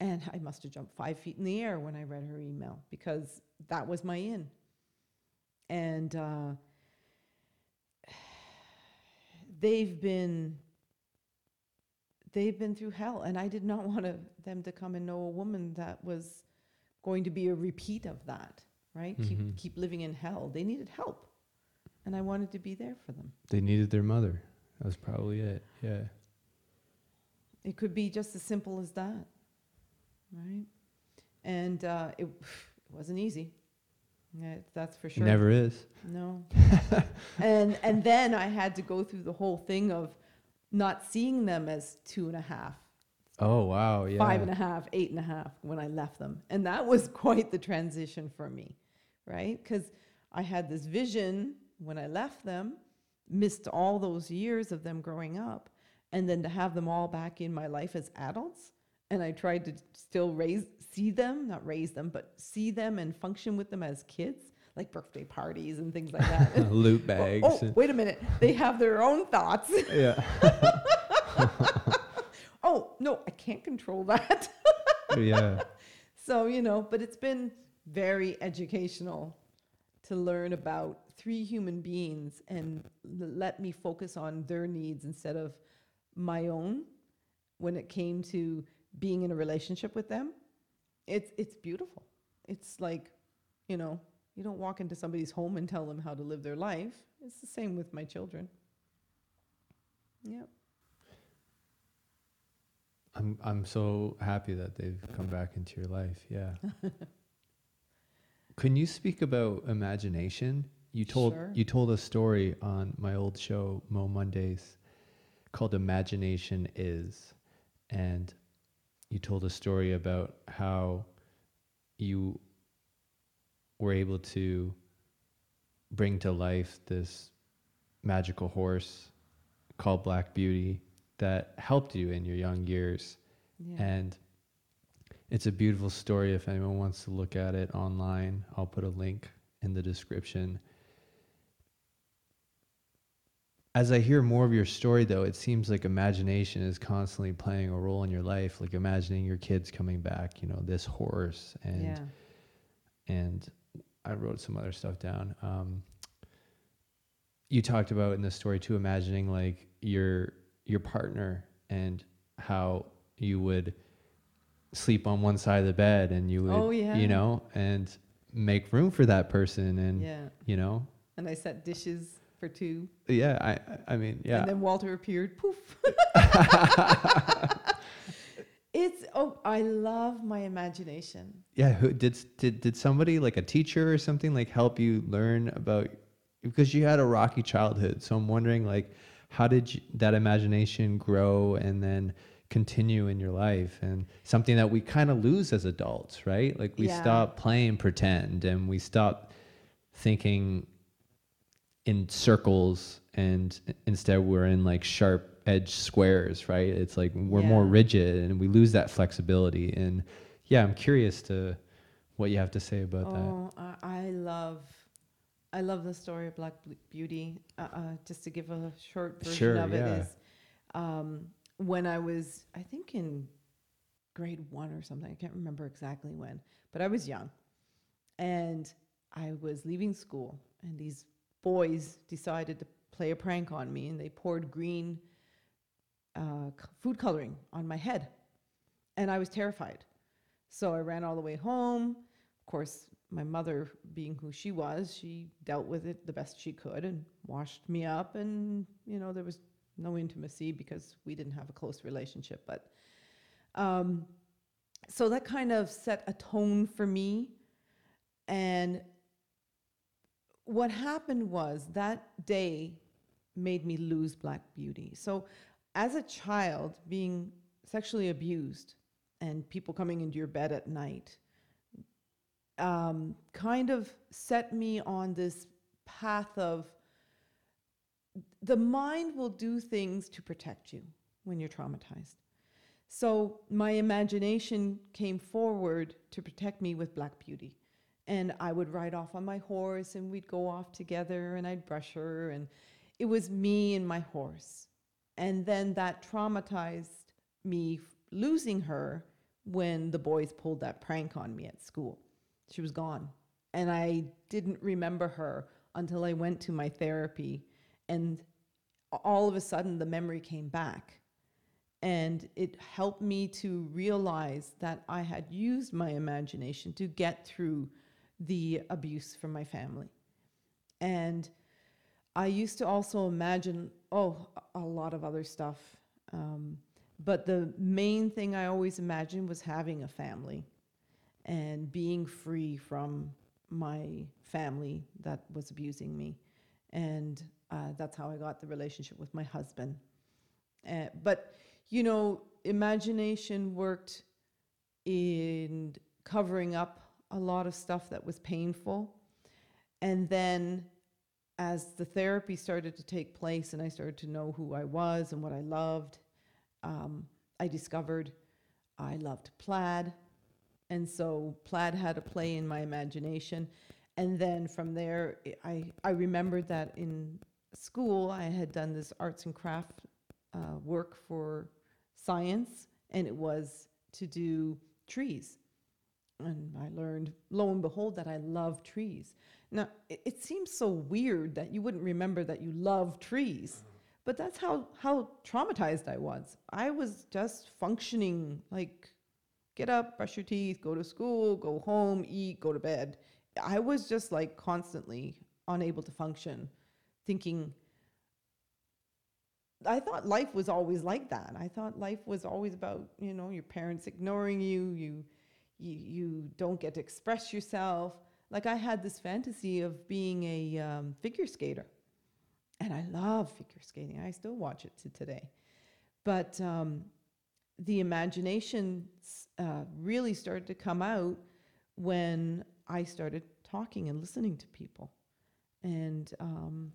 And I must have jumped five feet in the air when I read her email because that was my in. And uh, they've been they've been through hell, and I did not want to, them to come and know a woman that was going to be a repeat of that. Right? Mm-hmm. Keep keep living in hell. They needed help. and I wanted to be there for them. They needed their mother. That was probably it. Yeah. It could be just as simple as that, right? And uh, it, it wasn't easy. Yeah, that's for sure. Never is. No. and and then I had to go through the whole thing of not seeing them as two and a half, Oh wow. Yeah. five and a half, eight and a half when I left them. And that was quite the transition for me, right? Because I had this vision when I left them, missed all those years of them growing up, and then to have them all back in my life as adults. And I tried to still raise, see them, not raise them, but see them and function with them as kids, like birthday parties and things like that. Loot Oh, oh bags. oh, wait a minute. They have their own thoughts. yeah. oh, no, I can't control that. yeah. So, you know, but it's been very educational to learn about three human beings and l- let me focus on their needs instead of my own when it came to being in a relationship with them. It's it's beautiful. It's like, you know, you don't walk into somebody's home and tell them how to live their life. It's the same with my children. Yep. I'm I'm so happy that they've come back into your life. Yeah. Can you speak about imagination? You told Sure. you told a story on my old show Mo Mondays called Imagination Is and you told a story about how you were able to bring to life this magical horse called Black Beauty that helped you in your young years. Yeah. And it's a beautiful story. If anyone wants to look at it online, I'll put a link in the description. As I hear more of your story, though, it seems like imagination is constantly playing a role in your life, like imagining your kids coming back, you know, this horse and yeah. and I wrote some other stuff down. Um, you talked about in the story too, imagining like your your partner and how you would sleep on one side of the bed and you would, Oh, yeah. you know, and make room for that person and Yeah. you know, And I set dishes for two. yeah. I I mean, yeah. And then Walter appeared. Poof. it's oh, I love my imagination. Yeah, who did did did somebody like a teacher or something like help you learn about because you had a rocky childhood. So I'm wondering like how did you, that imagination grow and then continue in your life and something that we kind of lose as adults, right? Like we Yeah. stop playing pretend and we stop thinking in circles and instead we're in like sharp edge squares, right? It's like we're more rigid and we lose that flexibility and yeah, I'm curious to what you have to say about that. Oh, I, I love, I love the story of Black Beauty. Uh, uh, just to give a short version Sure, of it yeah. is, um, when I was, I think in grade one or something. I can't remember exactly when, but I was young, and I was leaving school, and these boys decided to play a prank on me, and they poured green uh, food coloring on my head, and I was terrified. So I ran all the way home. Of course, my mother, being who she was, she dealt with it the best she could and washed me up. And, you know, there was no intimacy because we didn't have a close relationship. But um, so that kind of set a tone for me. And what happened was that day made me lose Black Beauty. So as a child, being sexually abused, and people coming into your bed at night um, kind of set me on this path of the mind will do things to protect you when you're traumatized. So my imagination came forward to protect me with Black Beauty. And I would ride off on my horse and we'd go off together and I'd brush her and it was me and my horse. And then that traumatized me losing her when the boys pulled that prank on me at school. She was gone. And I didn't remember her until I went to my therapy. And all of a sudden, the memory came back. And it helped me to realize that I had used my imagination to get through the abuse from my family. And I used to also imagine, oh, a lot of other stuff. Um, but the main thing I always imagined was having a family and being free from my family that was abusing me. And uh, that's how I got the relationship with my husband. Uh, but, you know, imagination worked in covering up a lot of stuff that was painful. And then as the therapy started to take place and I started to know who I was and what I loved, um, I discovered I loved plaid. And so plaid had a play in my imagination. And then from there, I, I remembered that in school I had done this arts and craft uh, work for science, and it was to do trees. And I learned, lo and behold, that I love trees. Now, it, it seems so weird that you wouldn't remember that you love trees, but that's how, how traumatized I was. I was just functioning like get up, brush your teeth, go to school, go home, eat, go to bed. I was just like constantly unable to function, thinking, I thought life was always like that. I thought life was always about, you know, your parents ignoring you, you you, you don't get to express yourself. Like I had this fantasy of being a um, figure skater, and I love figure skating. I still watch it to today. But um, the imagination uh, really started to come out when I started talking and listening to people, and um,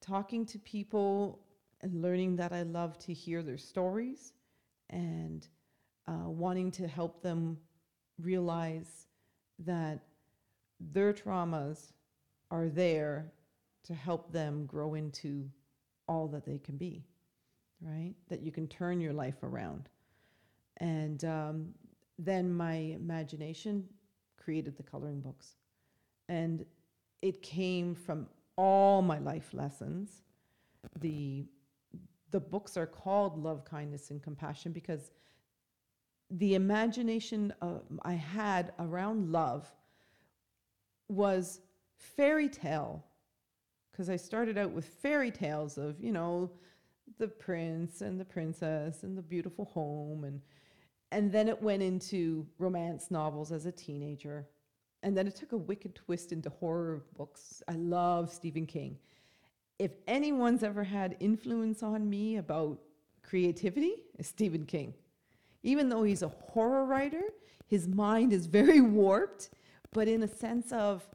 talking to people and learning that I love to hear their stories and uh, wanting to help them realize that their traumas are there to help them grow into all that they can be, right? That you can turn your life around. And um, then my imagination created the coloring books. And it came from all my life lessons. The, the books are called Love, Kindness, and Compassion because the imagination uh, I had around love was fairy tale. Because I started out with fairy tales of, you know, the prince and the princess and the beautiful home. And, and then it went into romance novels as a teenager. And then it took a wicked twist into horror books. I love Stephen King. If anyone's ever had influence on me about creativity, it's Stephen King. Even though he's a horror writer, his mind is very warped, but in a sense of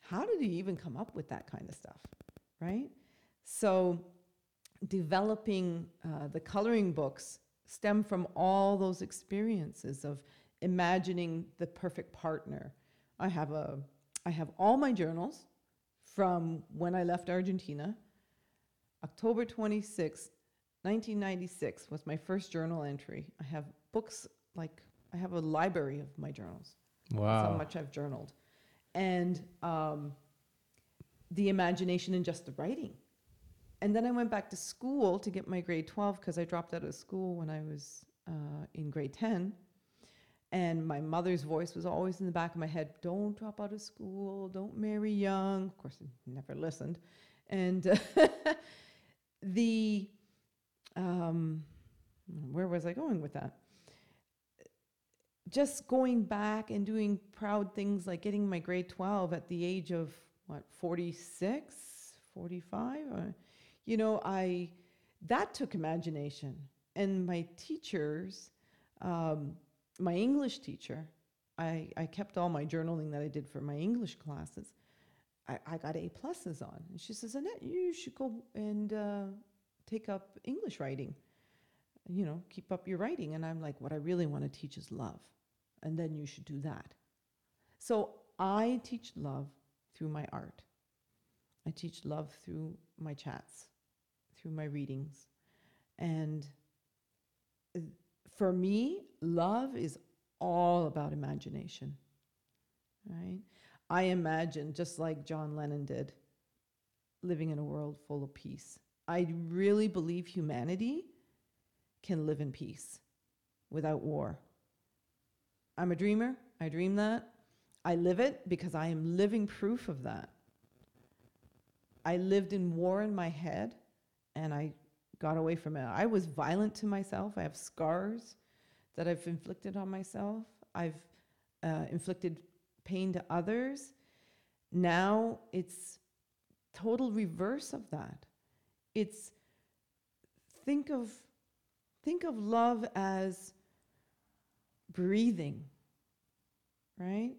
how did he even come up with that kind of stuff, right? So, developing uh, the coloring books stem from all those experiences of imagining the perfect partner. I have a I have all my journals from when I left Argentina. October 26, 1996 was my first journal entry. I have books like I have a library of my journals. Wow. That's how much I've journaled. And um, the imagination and just the writing. And then I went back to school to get my grade 12 because I dropped out of school when I was uh, in grade 10. And my mother's voice was always in the back of my head don't drop out of school, don't marry young. Of course, I never listened. And uh, the, um, where was I going with that? Just going back and doing proud things like getting my grade 12 at the age of what 46 45 uh, you know i that took imagination. And my teachers um, my english teacher I, I kept all my journaling that i did for my english classes. I, I got a pluses on. And she says annette you should go and uh, take up english writing. You know keep up your writing. And i'm like what i really want to teach is love and then you should do that. So I teach love through my art. I teach love through my chats, through my readings. And uh, for me, love is all about imagination. Right? I imagine, just like John Lennon did, living in a world full of peace. I really believe humanity can live in peace without war. I'm a dreamer. I dream that. I live it because I am living proof of that. I lived in war in my head and I got away from it. I was violent to myself. I have scars that I've inflicted on myself. I've uh, inflicted pain to others. Now it's total reverse of that. It's think of think of love as breathing. Right?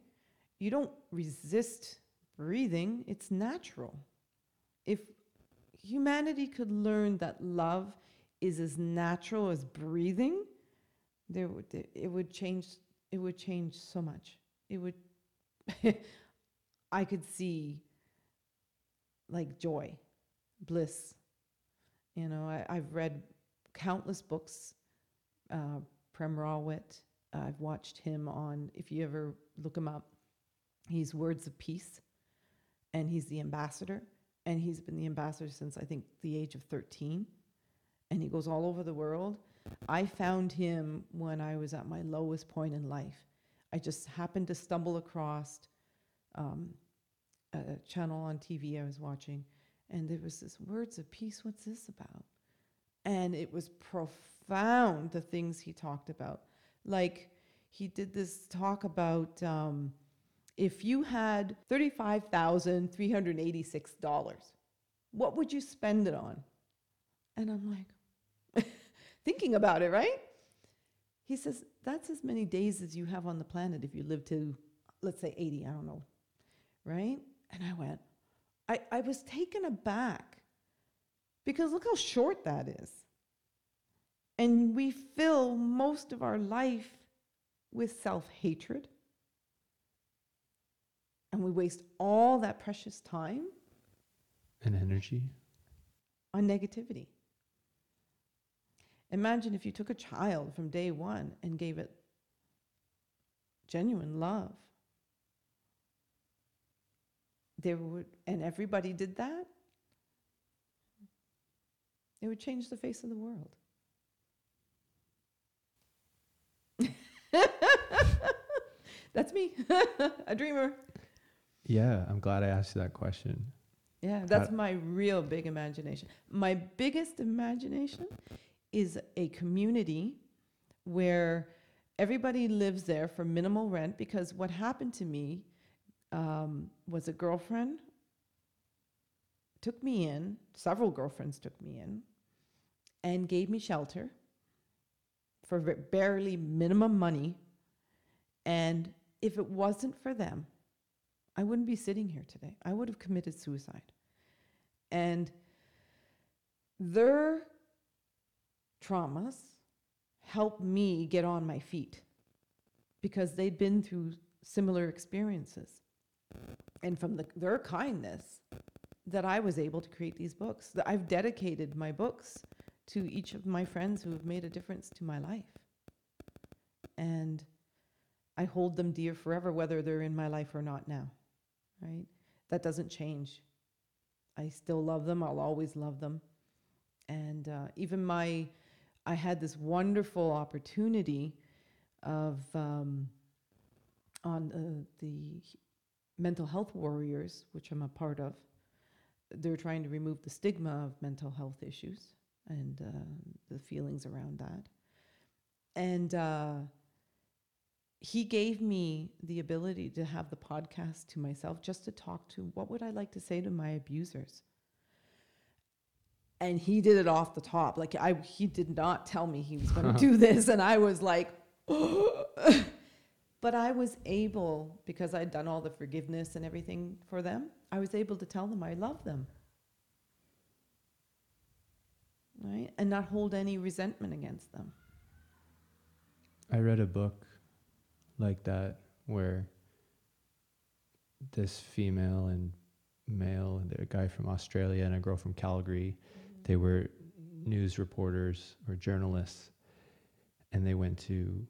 You don't resist breathing, it's natural. If humanity could learn that love is as natural as breathing, there would it would change it would change so much. It would I could see like joy, bliss. You know, I, I've read countless books. Uh, Prem Rawat, I've watched him on, if you ever look him up, he's Words of Peace, and he's the ambassador. And he's been the ambassador since I think the age of 13. And he goes all over the world. I found him when I was at my lowest point in life. I just happened to stumble across um, a channel on TV I was watching, and there was this words of peace. What's this about? And it was profound, the things he talked about. Like, he did this talk about um, if you had $35,386, what would you spend it on? And I'm like, thinking about it, right? He says, that's as many days as you have on the planet if you live to, let's say, 80, I don't know, right? And I went, I, I was taken aback because look how short that is. And we fill most of our life with self hatred. And we waste all that precious time and energy on negativity. Imagine if you took a child from day one and gave it genuine love. There would, and everybody did that, it would change the face of the world. That's me, a dreamer. Yeah, I'm glad I asked you that question. Yeah, that's my real big imagination. My biggest imagination is a community where everybody lives there for minimal rent because what happened to me um, was a girlfriend took me in, several girlfriends took me in, and gave me shelter for barely minimum money. And if it wasn't for them, I wouldn't be sitting here today. I would have committed suicide. And their traumas helped me get on my feet because they'd been through similar experiences. And from the, their kindness, that I was able to create these books. That I've dedicated my books to each of my friends who have made a difference to my life. And I hold them dear forever, whether they're in my life or not now, right? That doesn't change. I still love them. I'll always love them. And uh, even my I had this wonderful opportunity of um, on uh, the mental health warriors, which I'm a part of. They're trying to remove the stigma of mental health issues and uh, the feelings around that. And uh, he gave me the ability to have the podcast to myself just to talk to what would I like to say to my abusers and he did it off the top. Like I, he did not tell me he was going to do this, and I was like, but I was able because I'd done all the forgiveness and everything for them. I was able to tell them I love them, right, and not hold any resentment against them. I read a book like that where this female and male, a guy from Australia and a girl from Calgary mm-hmm. they were news reporters or journalists, and they went to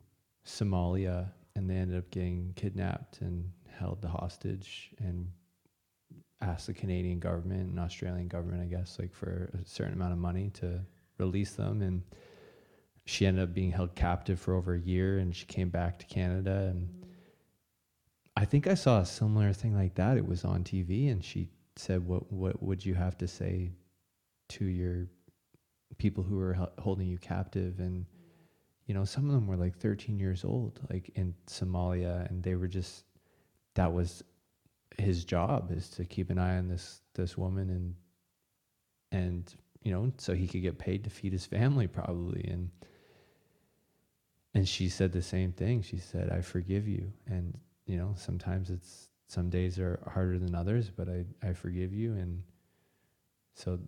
Somalia and they ended up getting kidnapped and held the hostage and asked the Canadian government and Australian government, I guess, like for a certain amount of money to release them. And she ended up being held captive for over a year and she came back to Canada. And I think I saw a similar thing like that. It was on TV and she said, "What what would you have to say to your people who are holding you captive?" And you know, some of them were like 13 years old, like in Somalia, and they were just that was his job is to keep an eye on this this woman and and you know so he could get paid to feed his family probably. And and she said the same thing. She said i forgive you. And you know sometimes it's some days are harder than others but i i forgive you. And so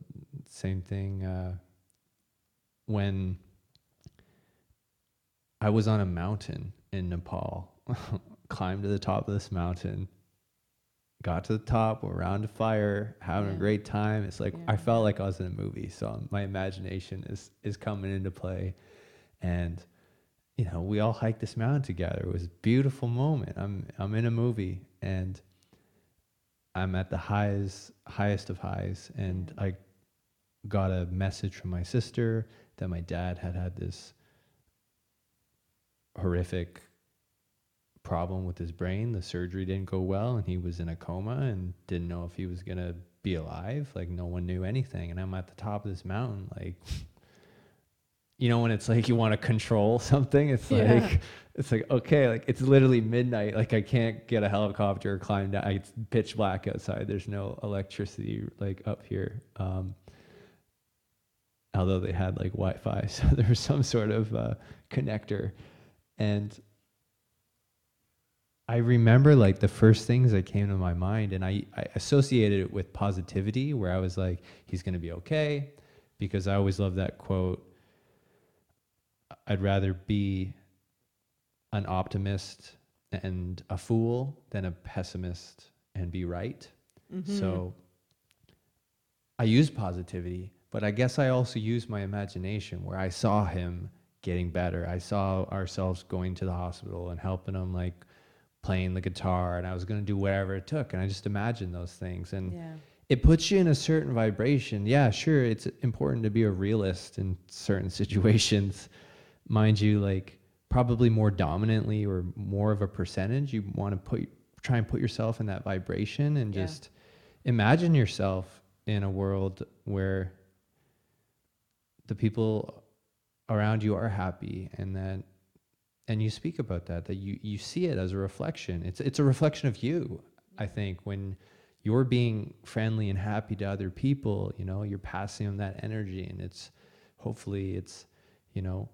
same thing uh when i was on a mountain in nepal climbed to the top of this mountain got to the top, we're around a fire, having Yeah. a great time. It's like I felt like I was in a movie. So my imagination is is coming into play, and you know we all hiked this mountain together. It was a beautiful moment. I'm I'm in a movie and I'm at the highest highest of highs, and I got a message from my sister that my dad had had this horrific problem with his brain. The surgery didn't go well, and he was in a coma and didn't know if he was gonna be alive. Like no one knew anything, and I'm at the top of this mountain, like. You know when it's like you want to control something, it's Yeah. like it's like okay, like it's literally midnight. Like I can't get a helicopter or climb down. It's pitch black outside. There's no electricity like up here. Um, although they had like Wi-Fi, so there was some sort of uh, connector, and I remember like the first things that came to my mind, and I, I associated it with positivity, where I was like, he's going to be okay, because I always love that quote. I'd rather be an optimist and a fool than a pessimist and be right. Mm-hmm. So I use positivity, but I guess I also use my imagination where I saw him getting better. I saw ourselves going to the hospital and helping him like playing the guitar and I was going to do whatever it took and I just imagined those things and yeah. it puts you in a certain vibration. Yeah, sure, it's important to be a realist in certain situations. Mind you, like probably more dominantly or more of a percentage, you want to put try and put yourself in that vibration and Yeah. just imagine yourself in a world where the people around you are happy and that and you speak about that that you you see it as a reflection it's it's a reflection of you i think when you're being friendly and happy to other people you know you're passing them that energy and it's hopefully it's you know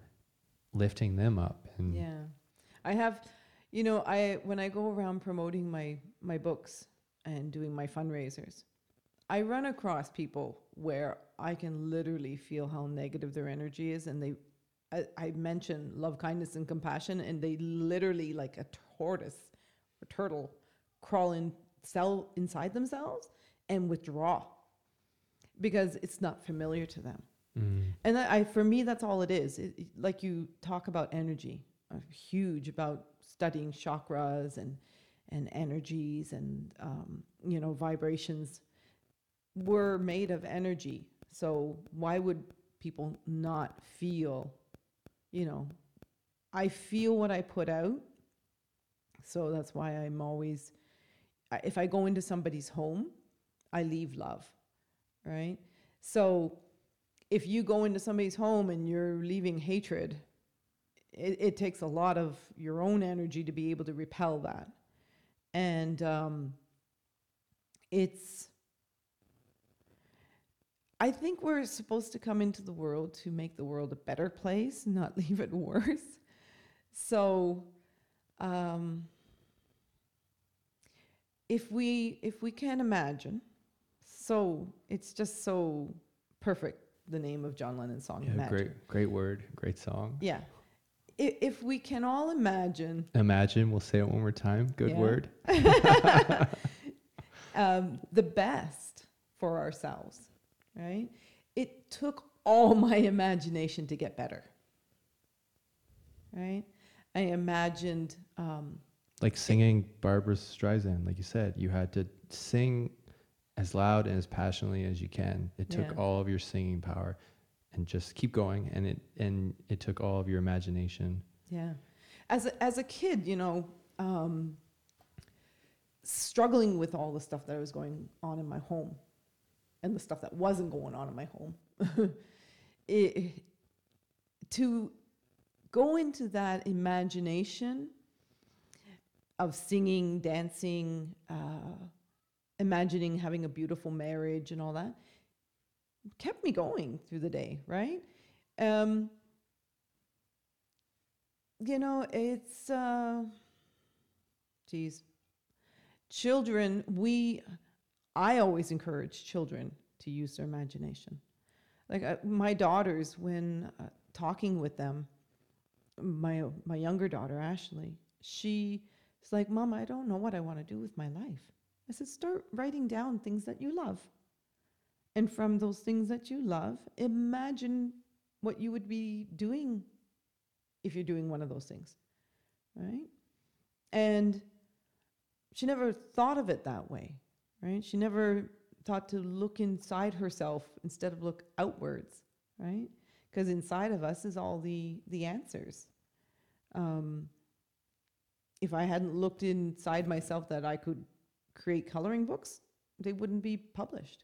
lifting them up and Yeah. I have you know, I when I go around promoting my my books and doing my fundraisers, I run across people where I can literally feel how negative their energy is and they I, I mention love, kindness and compassion and they literally like a tortoise or turtle crawl in cell inside themselves and withdraw because it's not familiar to them. Mm. And I, I, for me, that's all it is. It, it- like you talk about energy, I'm huge about studying chakras and and energies and um, you know vibrations. We're made of energy, so why would people not feel? You know, I feel what I put out, so that's why I'm always. If I go into somebody's home, I leave love, right? So if you go into somebody's home and you're leaving hatred, it, it takes a lot of your own energy to be able to repel that. And um, it's, I think we're supposed to come into the world to make the world a better place, not leave it worse. So, um, if we if we can imagine, so it's just so perfect the name of John Lennon's song yeah Imagine. great great word great song Yeah. If, if we can all imagine imagine we'll say it one more time good Yeah. word um, the best for ourselves, right? It took all my imagination to get better, right? I imagined, um, like singing Barbra Streisand, like you said, you had to sing as loud and as passionately as you can. It took Yeah. all of your singing power, and just keep going. And it and it took all of your imagination. yeah. As a, as a kid, you know, um, struggling with all the stuff that was going on in my home and the stuff that wasn't going on in my home. it, to go into that imagination of singing, dancing, uh, imagining having a beautiful marriage and all that kept me going through the day, right? Um, you know, it's, uh, geez, children, we, I always encourage children to use their imagination. Like uh, my daughters, when uh, talking with them, my my younger daughter Ashley, she is like, "Mom, I don't know what I want to do with my life." I said, "Start writing down things that you love, and from those things that you love, imagine what you would be doing if you're doing one of those things, right?" And she never thought of it that way, right? She never thought to look inside herself instead of look outwards, right? Because inside of us is all the the answers. Um, if I hadn't looked inside myself that I could create coloring books, they wouldn't be published.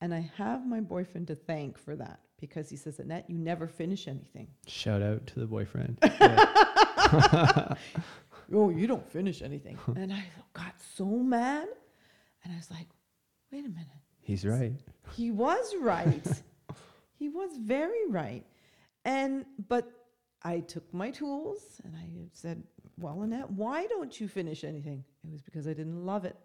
And I have my boyfriend to thank for that because he says, Annette, you never finish anything. Shout out to the boyfriend. oh, you don't finish anything. and I got so mad. And I was like, wait a minute. He's right. He was right. he was very right. And, but I took my tools and I said, well, Annette, why don't you finish anything? It was because I didn't love it.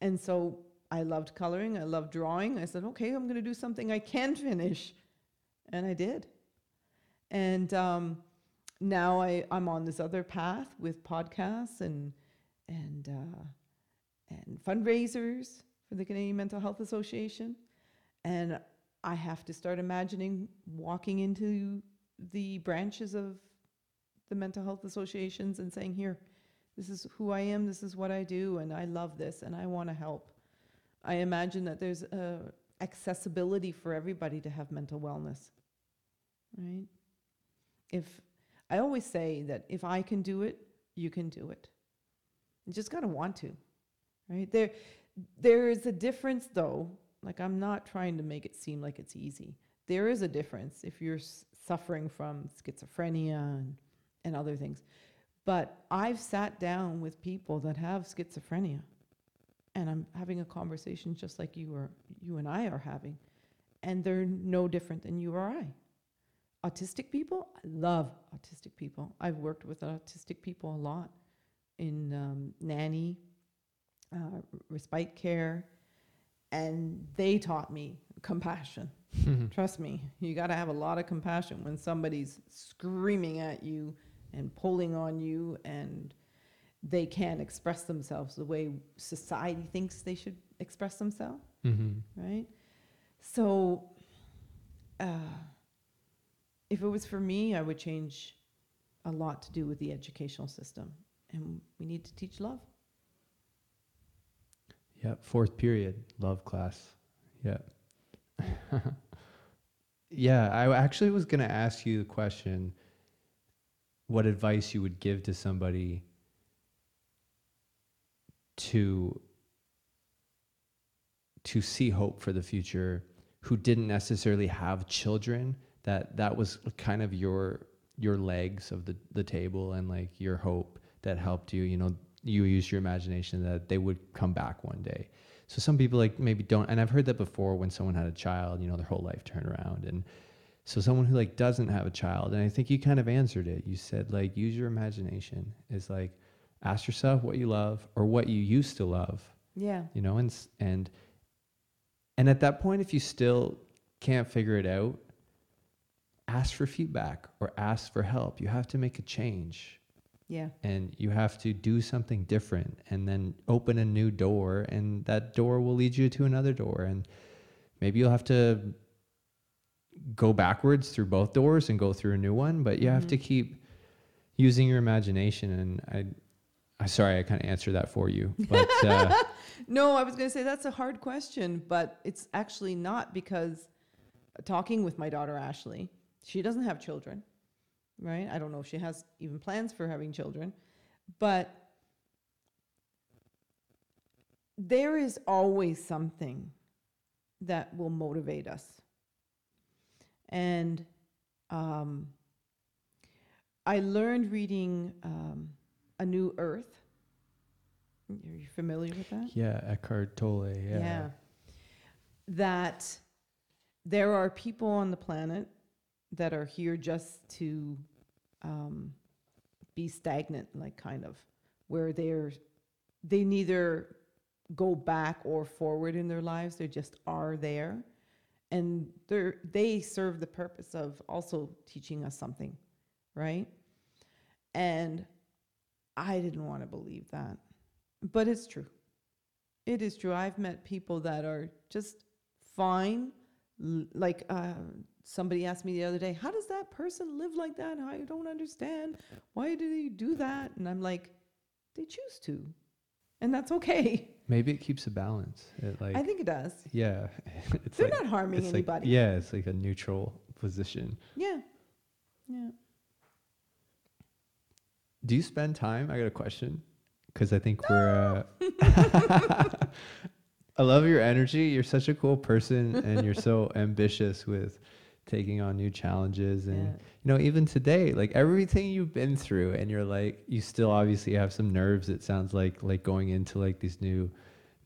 And so I loved coloring, I loved drawing. I said, okay, I'm going to do something I can finish. And I did. And um, now I, I'm on this other path with podcasts and, and, uh, and fundraisers for the Canadian Mental Health Association. And I have to start imagining walking into the branches of the mental health associations and saying, Here, this is who I am, this is what I do, and I love this, and I want to help. I imagine that there's accessibility for everybody to have mental wellness, right? If I always say that if I can do it, you can do it. You just got to want to, right? There, there is a difference, though. Like, I'm not trying to make it seem like it's easy. There is a difference if you're s- suffering from schizophrenia and, and other things. But I've sat down with people that have schizophrenia, and I'm having a conversation just like you or you and I are having, and they're no different than you or I autistic people, I love autistic people. I've worked with autistic people a lot in um, nanny, uh, respite care, and they taught me compassion. Trust me, you got to have a lot of compassion when somebody's screaming at you and pulling on you and they can't express themselves the way society thinks they should express themselves, Mm-hmm. right? So, uh, if it was for me, I would change a lot to do with the educational system. And we need to teach love. Yep. Fourth period, love class. Yep. yeah, I actually was going to ask you the question what advice you would give to somebody to to see hope for the future who didn't necessarily have children that that was kind of your your legs of the the table and like your hope that helped you you know you use your imagination that they would come back one day. So some people like maybe don't and i've heard that before when someone had a child you know their whole life turned around. And so someone who like doesn't have a child and i think you kind of answered it. You said like use your imagination is like ask yourself what you love or what you used to love. Yeah. you know and and and at that point if you still can't figure it out ask for feedback or ask for help. You have to make a change Yeah. and you have to do something different and then open a new door and that door will lead you to another door and maybe you'll have to go backwards through both doors and go through a new one but you have to Mhm. keep using your imagination and i i sorry i kind of answered that for you but uh, No, I was going to say that's a hard question, but it's actually not because talking with my daughter Ashley, she doesn't have children, right? I don't know if she has even plans for having children, but there is always something that will motivate us. And um, I learned reading um, A New Earth. Are you familiar with that? Yeah, Eckhart Tolle. Yeah. That there are people on the planet that are here just to um, be stagnant, like kind of, where they're they neither go back or forward in their lives; they just are there, and they they serve the purpose of also teaching us something, right? And I didn't want to believe that, but it's true. It is true. I've met people that are just fine. Like uh, somebody asked me the other day, how does that person live like that? I don't understand. Why do they do that? And I'm like, they choose to, and that's okay. Maybe it keeps a balance. It like I think it does. yeah, it's They're like not harming it's like anybody. yeah, it's like a neutral position. Yeah. Yeah. Do you spend time? I got a question because I think we're. Uh, I love your energy. You're such a cool person, and you're so ambitious with taking on new challenges. And Yeah. you know, even today, like everything you've been through, and you're like, you still obviously have some nerves. It sounds like like going into like these new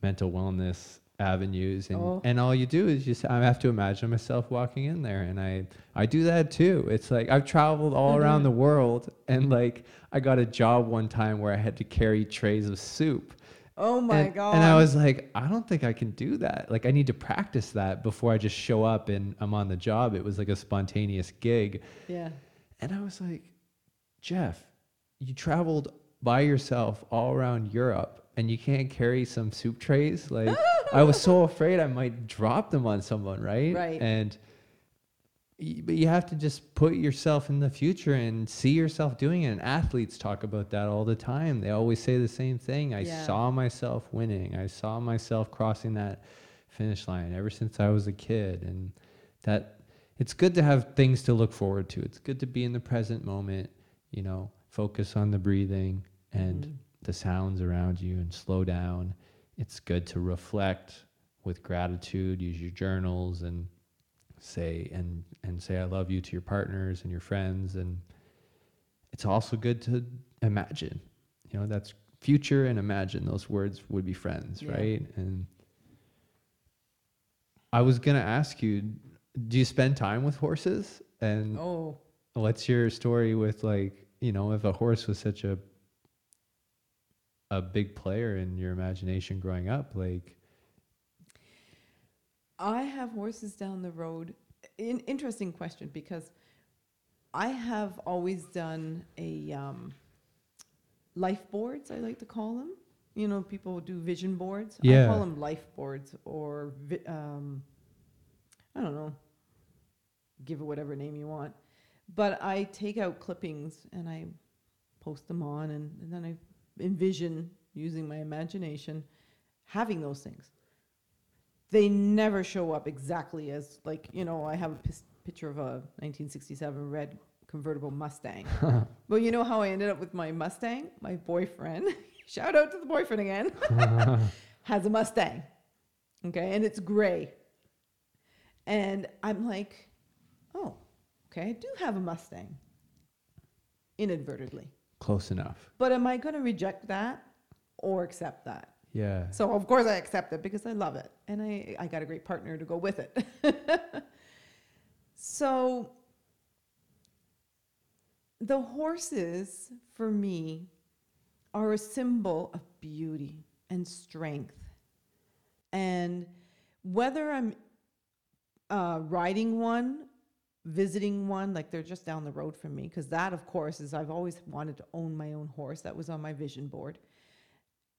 mental wellness avenues and Oh. and all you do is just I have to imagine myself walking in there and I I do that too. It's like I've traveled all around Mhm. the world and like I got a job one time where I had to carry trays of soup. Oh my and, god. And I was like, I don't think I can do that. Like I need to practice that before I just show up and I'm on the job. It was like a spontaneous gig. Yeah. And I was like, Jeff, you traveled by yourself all around Europe and you can't carry some soup trays? Like, I was so afraid I might drop them on someone, right? Right. And, but you have to just put yourself in the future and see yourself doing it. And athletes talk about that all the time. They always say the same thing. I Yeah. saw myself winning, I saw myself crossing that finish line ever since I was a kid. And that it's good to have things to look forward to. It's good to be in the present moment, you know, focus on the breathing and Mhm. the sounds around you and slow down. It's good to reflect with gratitude, use your journals and say and and say I love you to your partners and your friends and it's also good to imagine. You know, that's future and imagine those words would be friends, Yeah. right? And I was going to ask you do you spend time with horses and Oh. What's your story with like, you know, if a horse was such a a big player in your imagination growing up, like I have horses down the road. In, interesting question because I have always done a um, life boards. I like to call them. You know, people do vision boards. I Yeah. call them life boards or vi- um, I don't know. Give it whatever name you want. But I take out clippings and I post them on, and, and then I envision using my imagination having those things they never show up exactly as like you know i have a pis- picture of a 1967 red convertible mustang. Well you know how i ended up with my mustang? My boyfriend shout out to the boyfriend again has a mustang okay and it's gray. And i'm like oh okay i do have a mustang inadvertently. Close enough. but am i going to reject that or accept that Yeah. so of course I accept it because I love it, and I I got a great partner to go with it. so the horses for me are a symbol of beauty and strength, and whether I'm uh, riding one, visiting one, like they're just down the road from me, because that, of course, is I've always wanted to own my own horse. That was on my vision board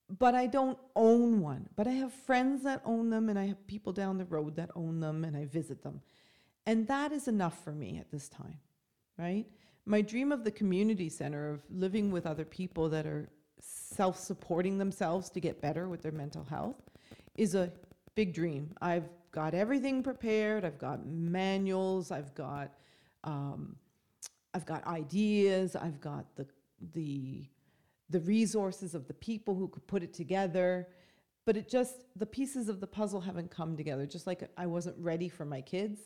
but I don't own one. But I have friends that own them, and I have people down the road that own them, and I visit them. And that is enough for me at this time, right? My dream of the community center, of living with other people that are self supporting themselves to get better with their mental health, is a big dream. I've got everything prepared, I've got manuals, I've got. Um, I've got ideas. I've got the the the resources of the people who could put it together. but it just the pieces of the puzzle haven't come together. Just like I wasn't ready for my kids,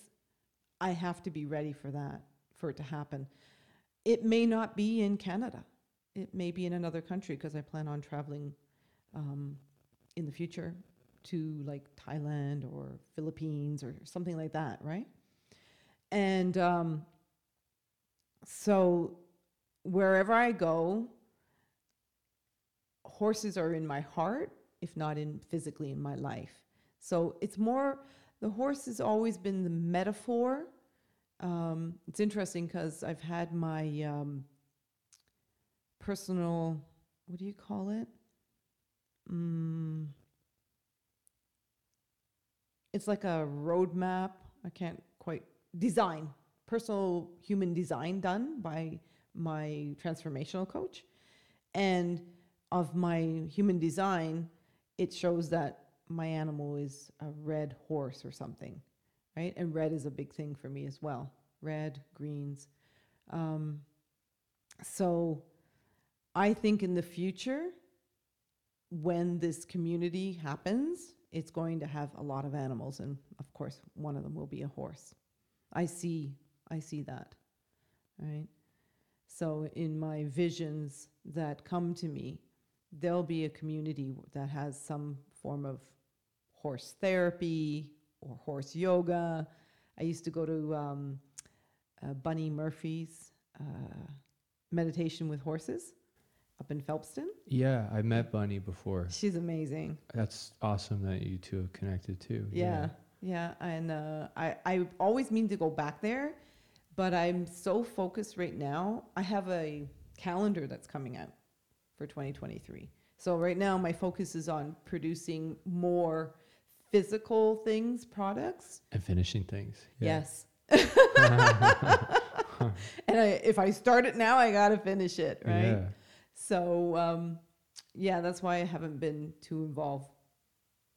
I have to be ready for that for it to happen. It may not be in Canada. It may be in another country because I plan on traveling um, in the future to like Thailand or Philippines or something like that, right? And um, so wherever I go, horses are in my heart, if not in physically in my life. So it's more the horse has always been the metaphor. Um, it's interesting because I've had my um, personal, what do you call it? Mm, it's like a roadmap. I can't quite design, personal human design done by my transformational coach. And of my human design, it shows that my animal is a red horse or something, right? And red is a big thing for me as well. Red, greens. Um, so I think in the future, when this community happens, it's going to have a lot of animals, and of course, one of them will be a horse. I see, I see that, right? So in my visions that come to me, there'll be a community that has some form of horse therapy or horse yoga. I used to go to um, uh, Bunny Murphy's uh, meditation with horses up in Phelpston. Yeah, I met Bunny before. She's amazing. That's awesome that you two have connected too. Yeah, yeah, and uh, I I always mean to go back there, but I'm so focused right now. I have a calendar that's coming out for 2023. So right now my focus is on producing more physical things, products. And finishing things. Yeah. Yes. and I, if I start it now, I got to finish it, right? Yeah. So, um, yeah, that's why I haven't been too involved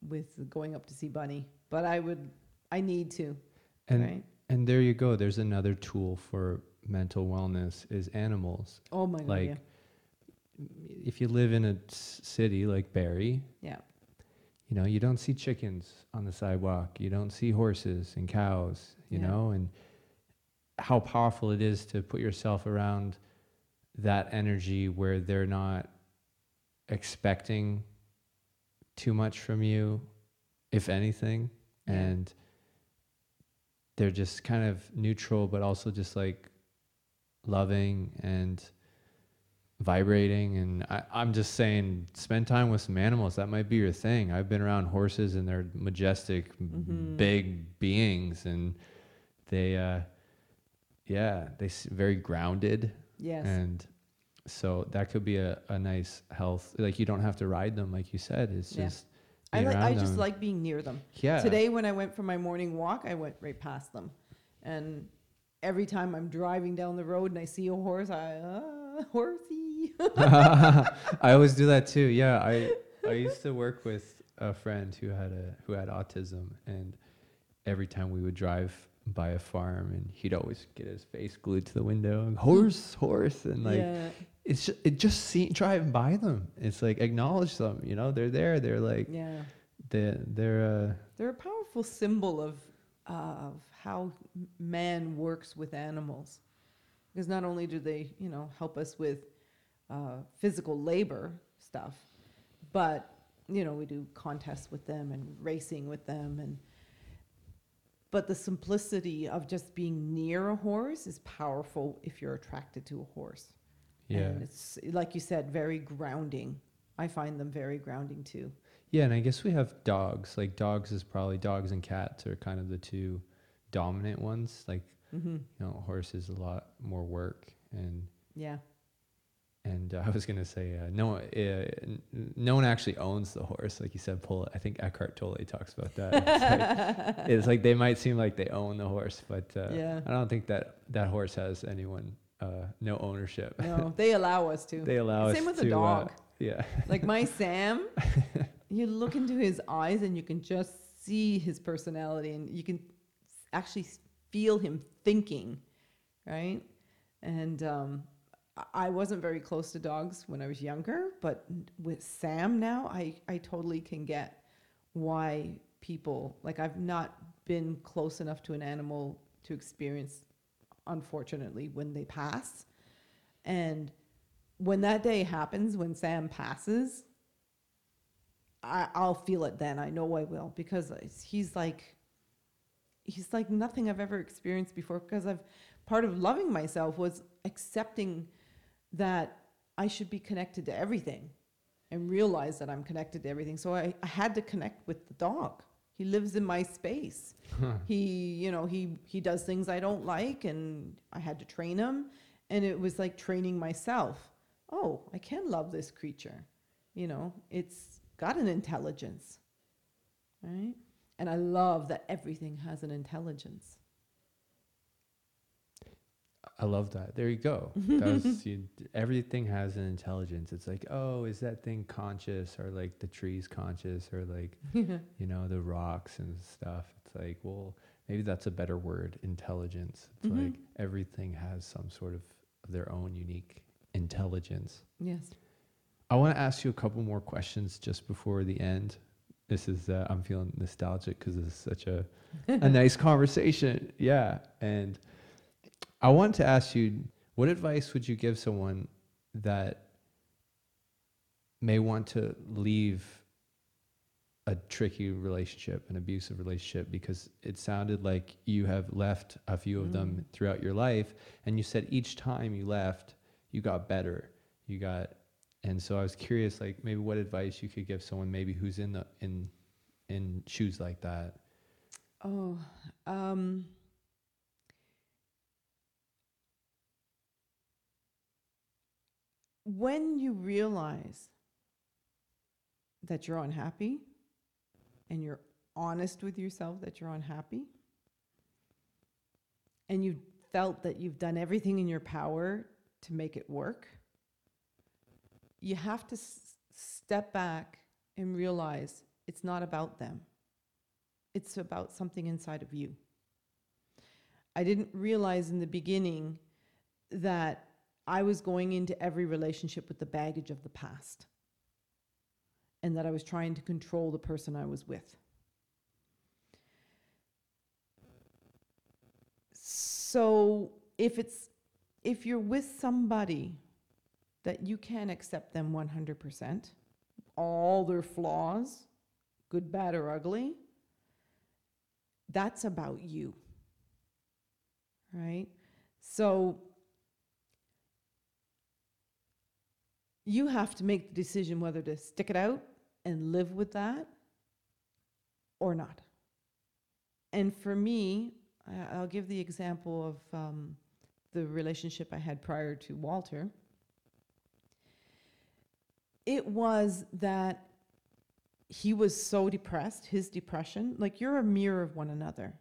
with going up to see Bunny. But I would, I need to, And right? and there you go. There's another tool for mental wellness is animals. Oh my god, like yeah. If you live in a city like Barrie, yeah, you know, you don't see chickens on the sidewalk. You don't see horses and cows, you Yeah. know, and how powerful it is to put yourself around that energy where they're not expecting too much from you, if anything, Yeah. and they're just kind of neutral, but also just like loving and vibrating. And I, I'm just saying, spend time with some animals. That might be your thing. I've been around horses and they're majestic, m- Mhm. big beings, and they, uh, yeah, they very grounded yes, and so that could be a, a nice health like you don't have to ride them like you said it's Yeah. just I like. I just them. like being near them. yeah Today, when I went for my morning walk, I went right past them, and every time I'm driving down the road and I see a horse, I uh, i always do that too. Yeah i i used to work with a friend who had a who had autism and every time we would drive by a farm and he'd always get his face glued to the window and horse horse and like yeah, it's just, it just see driving by them. It's like acknowledge them you know? They're there they're like yeah. they're they're uh They're a powerful symbol of uh, of how man works with animals, because not only do they, you know, help us with uh, physical labor stuff, but you know, we do contests with them and racing with them, and but the simplicity of just being near a horse is powerful if you're attracted to a horse. yeah and it's like you said, very grounding. I find them very grounding too. Yeah, and I guess we have dogs. Like dogs is probably dogs and cats are kind of the two dominant ones. Like hmm you know, horse is a lot more work, and Yeah. And uh, I was gonna say uh, no, uh, no one actually owns the horse. Like you said, pull. I think Eckhart Tolle talks about that. It's like, it's like they might seem like they own the horse, but uh, Yeah. I don't think that that horse has anyone, uh, no ownership. No, they allow us to. they allow Same us with a to, uh, dog. yeah, Like my Sam, you look into his eyes and you can just see his personality and you can actually feel him thinking, right? And um, I wasn't very close to dogs when I was younger, but with Sam now, I, I totally can get why people, like, I've not been close enough to an animal to experience, unfortunately, when they pass. And when that day happens, when Sam passes, I, I'll feel it then. I know I will because he's like, he's like nothing I've ever experienced before. Because I've part of loving myself was accepting that I should be connected to everything and realize that I'm connected to everything. So I, I had to connect with the dog. He lives in my space. he, you know, he he does things I don't like and I had to train him and it was like training myself. Oh, I can love this creature. You know, it's got an intelligence. Right? And I love that everything has an intelligence. I love that. There you go. That was, you, everything has an intelligence. It's like, oh, is that thing conscious, or like the trees conscious, or like, you know, the rocks and stuff. It's like, well, maybe that's a better word, intelligence. It's Mhm. like everything has some sort of their own unique intelligence. Yes. I want to ask you a couple more questions just before the end. This is uh, I'm feeling nostalgic because this is such a a nice conversation. Yeah, and I want to ask you, what advice would you give someone that may want to leave a tricky relationship, an abusive relationship, because it sounded like you have left a few of them Mm. throughout your life, and you said each time you left, you got better. You got, and so I was curious, like maybe what advice you could give someone maybe who's in the in in shoes like that. Oh, um, when you realize that you're unhappy and you're honest with yourself that you're unhappy and you felt that you've done everything in your power to make it work, you have to s- step back and realize it's not about them it's about something inside of you. I didn't realize in the beginning that I was going into every relationship with the baggage of the past and that I was trying to control the person I was with. So if it's if you're with somebody that you can't accept them 100%, all their flaws, good, bad or ugly, that's about you. Right? So you have to make the decision whether to stick it out and live with that or not. And for me, I- I'll give the example of um, the relationship I had prior to Walter. It was that he was so depressed, his depression, like you're a mirror of one another,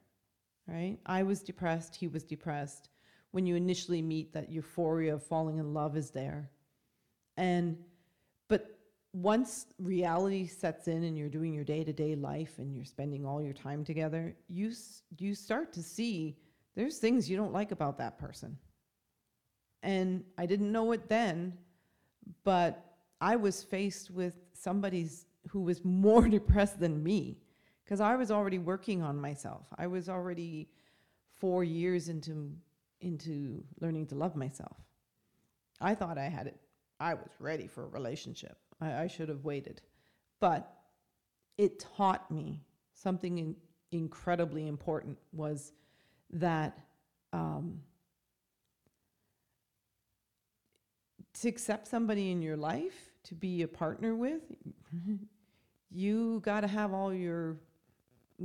right? I was depressed, he was depressed. When you initially meet, that euphoria of falling in love is there. And, but once reality sets in and you're doing your day to day life and you're spending all your time together, you, you start to see there's things you don't like about that person. And I didn't know it then, but I was faced with somebody's who was more depressed than me because I was already working on myself. I was already four years into into learning to love myself. I thought I had it. I was ready for a relationship. I, I should have waited, but it taught me something in, incredibly important. Was that um, to accept somebody in your life to be a partner with, you got to have all your,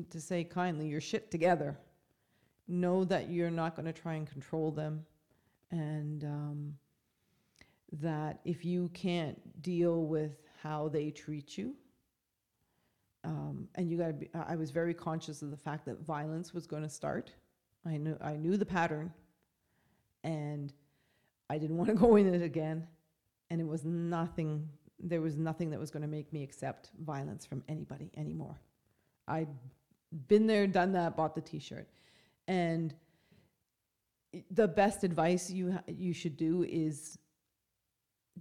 to say kindly, your shit together. Know that you're not going to try and control them, and um, that if you can't deal with how they treat you, um, and you got to be, I was very conscious of the fact that violence was going to start. I knew, I knew the pattern, and I didn't want to go in it again. And it was nothing, there was nothing that was going to make me accept violence from anybody anymore. I'd been there, done that, bought the t shirt. And the best advice you, you should do is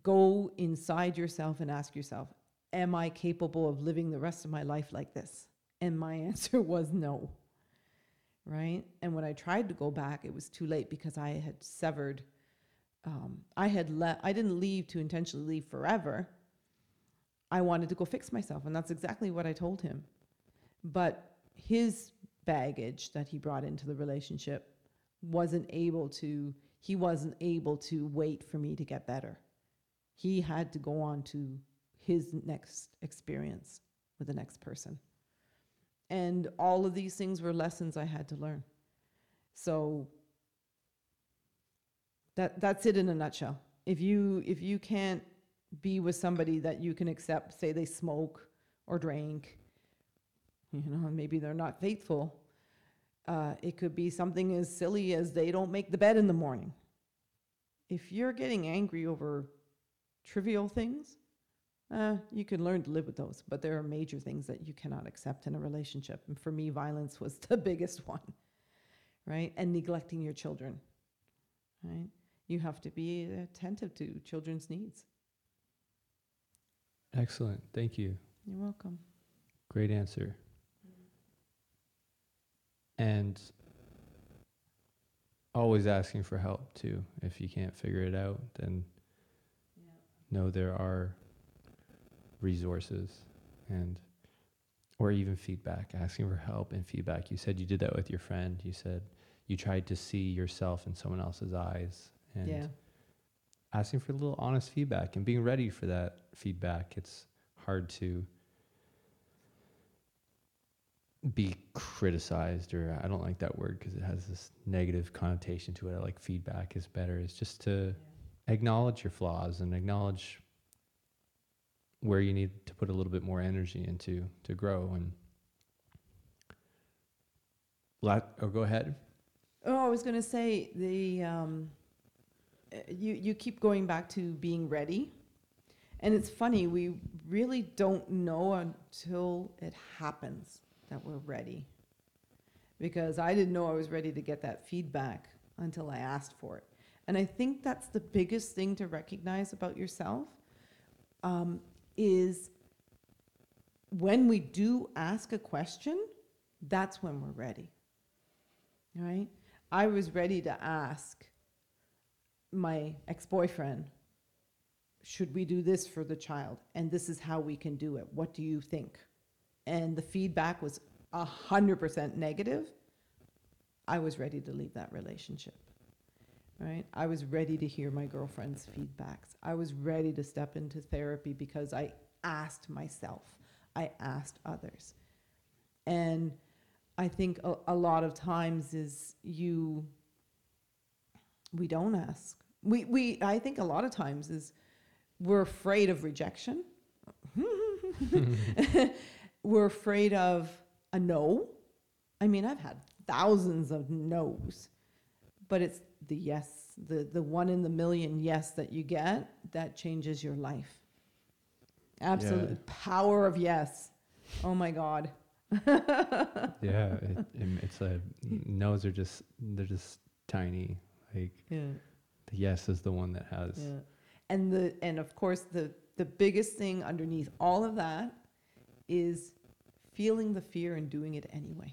go inside yourself and ask yourself, Am I capable of living the rest of my life like this? And my answer was no. Right? And when I tried to go back, it was too late because I had severed. Um, I had let. I didn't leave to intentionally leave forever. I wanted to go fix myself, and that's exactly what I told him. But his baggage that he brought into the relationship wasn't able to. He wasn't able to wait for me to get better. He had to go on to his next experience with the next person. And all of these things were lessons I had to learn. So that that's it in a nutshell. If you if you can't be with somebody that you can accept, say they smoke or drink, you know, maybe they're not faithful. Uh, it could be something as silly as they don't make the bed in the morning. If you're getting angry over trivial things, uh, you can learn to live with those, but there are major things that you cannot accept in a relationship. And for me, violence was the biggest one, right? And neglecting your children, right? You have to be attentive to children's needs. Excellent. Thank you. You're welcome. Great answer. And always asking for help too. If you can't figure it out, then know there are resources and or even feedback, asking for help and feedback. You said you did that with your friend. You said you tried to see yourself in someone else's eyes and Yeah. asking for a little honest feedback and being ready for that feedback. It's hard to be criticized or I don't like that word because it has this negative connotation to it. I like feedback is better. It's just to acknowledge your flaws and acknowledge where you need to put a little bit more energy into to grow and let or go ahead. Oh, I was going to say the um, you you keep going back to being ready, and it's funny we really don't know until it happens that we're ready. Because I didn't know I was ready to get that feedback until I asked for it, and I think that's the biggest thing to recognize about yourself um, is when we do ask a question, that's when we're ready right? I was ready to ask my ex boyfriend, should we do this for the child? And this is how we can do it. What do you think? And the feedback was 100% negative. I was ready to leave that relationship, right? I was ready to hear my girlfriend's feedbacks. I was ready to step into therapy because I asked myself, I asked others. And I think a, a lot of times is you we don't ask. We we I think a lot of times is we're afraid of rejection. we're afraid of a no. I mean, I've had thousands of no's, but it's the yes, the the one in the million yes that you get that changes your life. Absolute Yeah. power of yes. Oh my God. yeah, it, it- it's a no's are just they're just tiny. Like Yeah. the yes is the one that has. Yeah. And the and of course the the biggest thing underneath all of that is feeling the fear and doing it anyway.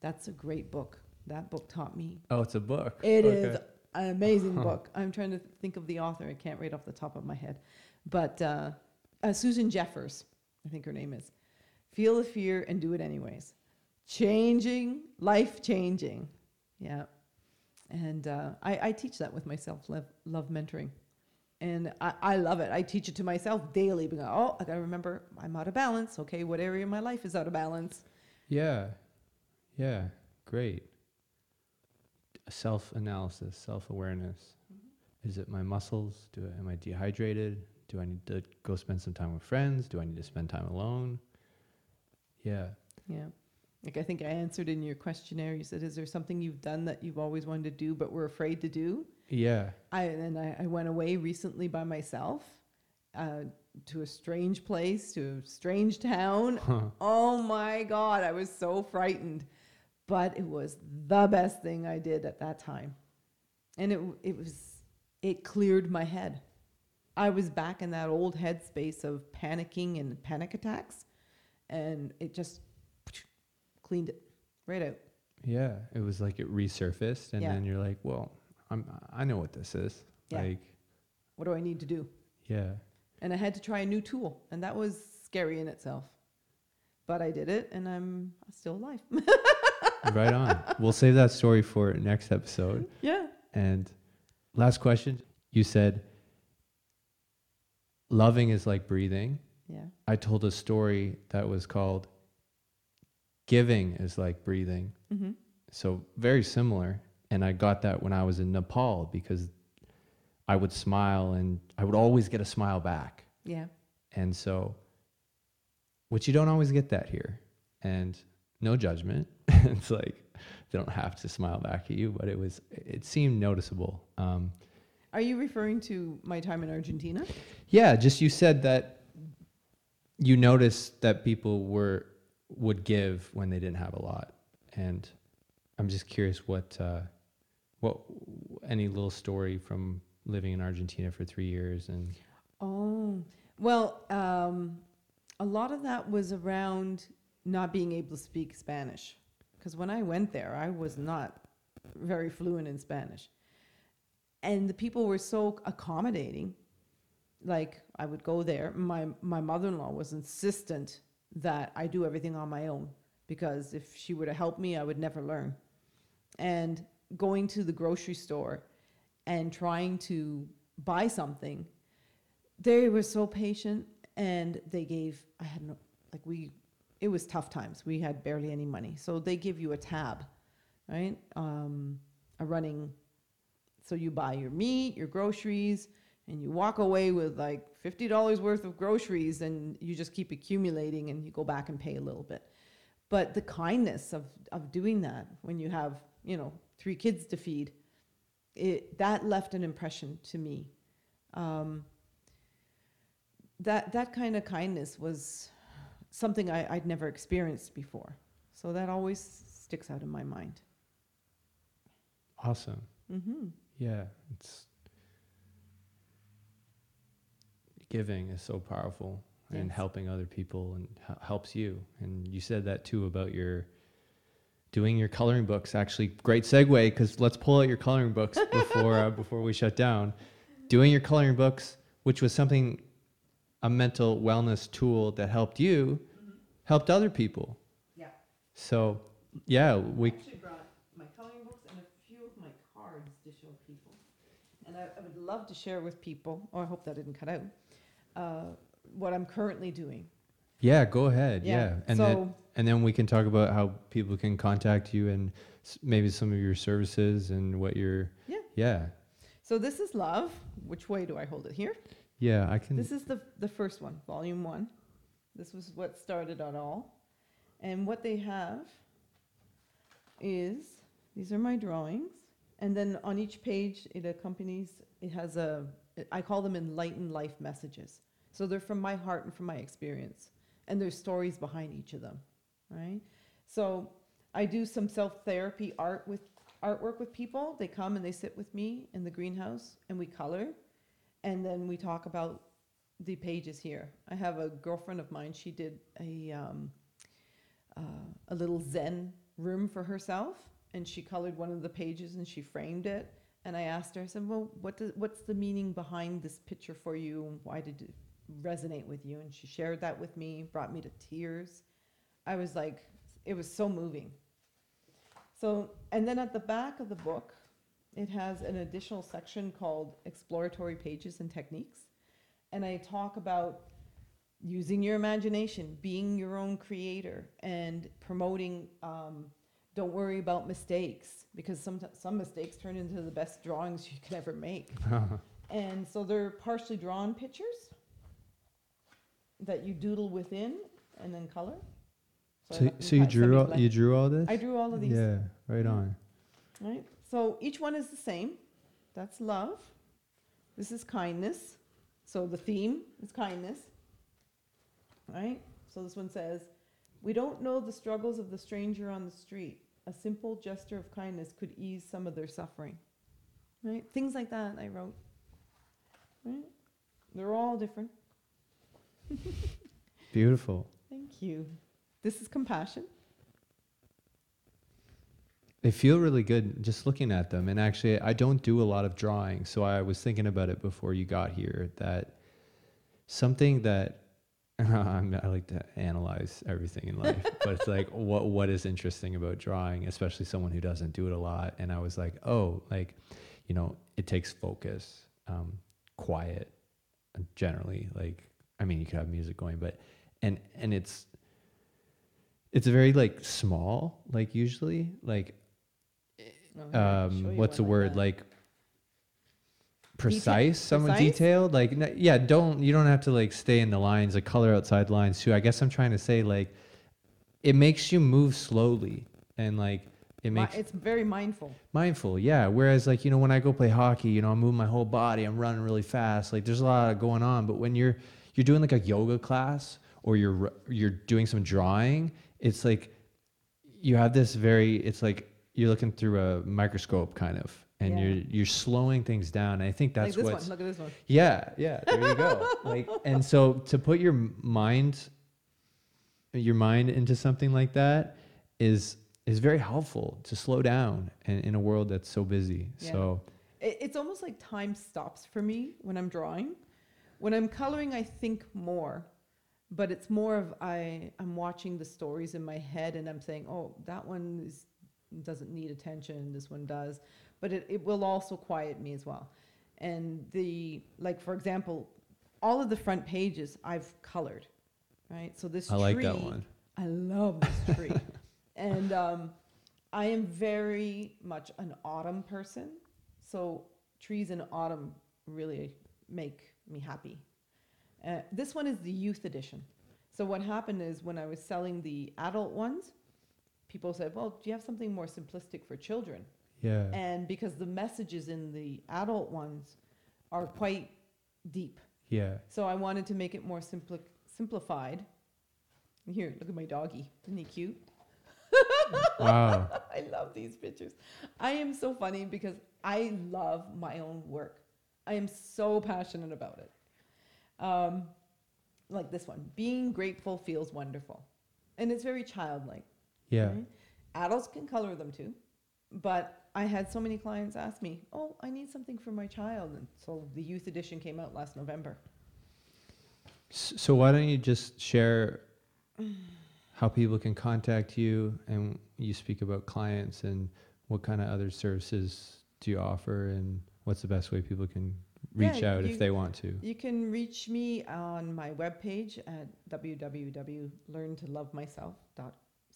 That's a great book. That book taught me. Oh, it's a book. It Okay. is an amazing book. I'm trying to think of the author. I can't read off the top of my head. But uh, uh, Susan Jeffers, I think her name is. Feel the fear and do it anyways. Changing, life changing. Yeah. And uh, I, I teach that with myself, love, love mentoring. And I, I love it. I teach it to myself daily. Because, oh, I got to remember I'm out of balance. Okay, what area of my life is out of balance? Yeah. Yeah. Great. Self analysis, self awareness. Is it my muscles? Do I, am I dehydrated? Do I need to go spend some time with friends? Do I need to spend time alone? Yeah. Yeah. Like I think I answered in your questionnaire. You said, "Is there something you've done that you've always wanted to do but were afraid to do?" Yeah. I and I, I went away recently by myself uh, to a strange place, to a strange town. Oh my God, I was so frightened, but it was the best thing I did at that time, and it it was it cleared my head. I was back in that old headspace of panicking and panic attacks, and it just cleaned it right out. Yeah, it was like it resurfaced, and Yeah. then you're like, well, I'm I know what this is. Yeah. Like, What do I need to do? yeah, And I had to try a new tool, and that was scary in itself. But I did it, and I'm still alive. right on. We'll save that story for next episode. yeah. And last question, you said loving is like breathing. Yeah. I told a story that was called giving is like breathing. Mm-hmm. So very similar. And I got that when I was in Nepal because I would smile and I would always get a smile back. Yeah. And so, which you don't always get that here. And no judgment. it's like they don't have to smile back at you, but it was, it seemed noticeable. Um, Are you referring to my time in Argentina? yeah, just you said that you noticed that people were, would give when they didn't have a lot. And I'm just curious what, uh, what, any little story from living in Argentina for three years and Oh, well, um, a lot of that was around not being able to speak Spanish. Because when I went there, I was not very fluent in Spanish. And the people were so accommodating. Like, I would go there. My, my mother in law was insistent that I do everything on my own because if she were to help me, I would never learn. And going to the grocery store and trying to buy something they were so patient and they gave i had no like we it was tough times. We had barely any money. So they give you a tab right? Um, a running so you buy your meat your groceries and you walk away with like $50 worth of groceries and you just keep accumulating and you go back and pay a little bit. But the kindness of, of doing that when you have you know three kids to feed it that left an impression to me. Um, that that kind of kindness was something I, I'd never experienced before. So that always sticks out in my mind. awesome. Mm-hmm. Yeah, it's giving is so powerful and helping other people and h- helps you. And you said that too about your doing your coloring books. Actually, great segue because let's pull out your coloring books before uh, before we shut down. Doing your coloring books, which was something a mental wellness tool that helped you, helped other people. Yeah. So, yeah, we I actually brought my coloring books and a few of my cards to show people. And I, I would love to share with people, or I hope that didn't cut out, uh, what I'm currently doing. yeah, go ahead. Yeah, Yeah. And then so- and then we can talk about how people can contact you and s- maybe some of your services and what you're Yeah. Yeah. So this is love. Which way do I hold it? Here? Yeah, I can This is the, the first one, volume one. This was what started it all. And what they have is, these are my drawings. And then on each page, it accompanies, it has a, I call them enlightened life messages. So they're from my heart and from my experience. And there's stories behind each of them, right? So I do some self-therapy art with, artwork with people. They come and they sit with me in the greenhouse and we color. And then we talk about the pages here. I have a girlfriend of mine. She did a um, uh, a little Zen room for herself, and she colored one of the pages and she framed it. And I asked her, I said, "Well, what does, what's the meaning behind this picture for you? Why did it resonate with you?" And she shared that with me, brought me to tears. I was like, it was so moving. So, and then at the back of the book, it has an additional section called exploratory pages and techniques. And I talk about using your imagination, being your own creator, and promoting um, don't worry about mistakes because some, some mistakes turn into the best drawings you can ever make. And so they're partially drawn pictures that you doodle within and then color. I So, so you drew all, you drew all this? I drew all of these. Yeah, right on. Right? So each one is the same. That's love. This is kindness. So the theme is kindness. Right? So this one says, We don't know the struggles of the stranger on the street. A simple gesture of kindness could ease some of their suffering. Right? Things like that I wrote. Right? They're all different. Beautiful. Thank you. This is compassion. They feel really good just looking at them. And actually, I don't do a lot of drawing. So I was thinking about it before you got here that something that I'm, I like to analyze everything in life, but it's like what what is interesting about drawing, especially someone who doesn't do it a lot. And I was like, oh, like, you know, it takes focus, um, quiet, generally. Like, I mean, you could have music going, but and and it's it's very like small, like usually, like Oh, here, I'll show um, what's the word that. like precise somewhat Precise? detailed like n- yeah don't you don't have to like stay in the lines like color outside lines too i guess i'm trying to say like it makes you move slowly and like it Mi- makes it's very mindful. mindful yeah whereas like you know when i go play hockey you know i'm moving my whole body i'm running really fast like there's a lot going on but when you're you're doing like a yoga class or you're r- you're doing some drawing it's like you have this very it's like you're looking through a microscope kind of and Yeah. you're you're slowing things down and i think that's like what's one. Look at this one. yeah, yeah, there you go. like, and so to put your mind, your mind into something like that is is very helpful to slow down in, in a world that's so busy. Yeah. So It, it's almost like time stops for me when I'm drawing. When I'm coloring, I think more, but it's more of I I'm watching the stories in my head and I'm saying, oh, that one is, doesn't need attention. This one does, but it, it will also quiet me as well. And the like, for example, all of the front pages I've colored, right? So this I like that tree- one. I love this tree. and um, I am very much an autumn person. So trees in autumn really make me happy. Uh, this one is the youth edition. So what happened is when I was selling the adult ones, people said, "Well, do you have something more simplistic for children?" Yeah. And because the messages in the adult ones are quite deep, Yeah. so I wanted to make it more simpli- simplified. Here, look at my doggy. Isn't he cute? Wow. I love these pictures. I am so funny because I love my own work. I am so passionate about it. Um, like this one being grateful feels wonderful. And it's very childlike. Yeah. right? Adults can color them too. But I had so many clients ask me, oh, I need something for my child. And so the youth edition came out last November. So why don't you just share how people can contact you and you speak about clients and what kind of other services do you offer and what's the best way people can reach Yeah, out you- if they want to? You can reach me on my webpage at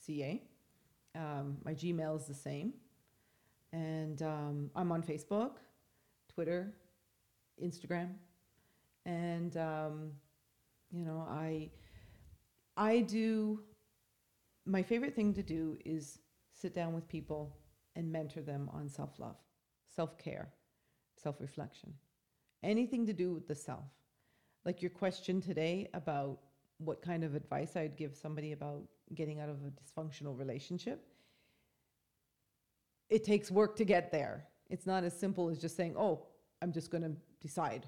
www.learntolovemyself.ca. Um, my Gmail is the same. And um, I'm on Facebook, Twitter, Instagram. And, um, you know, I, I do, my favorite thing to do is sit down with people and mentor them on self love, self care, self reflection anything to do with the self. Like your question today about what kind of advice I'd give somebody about getting out of a dysfunctional relationship. It takes work to get there. It's not as simple as just saying, oh, I'm just going to decide.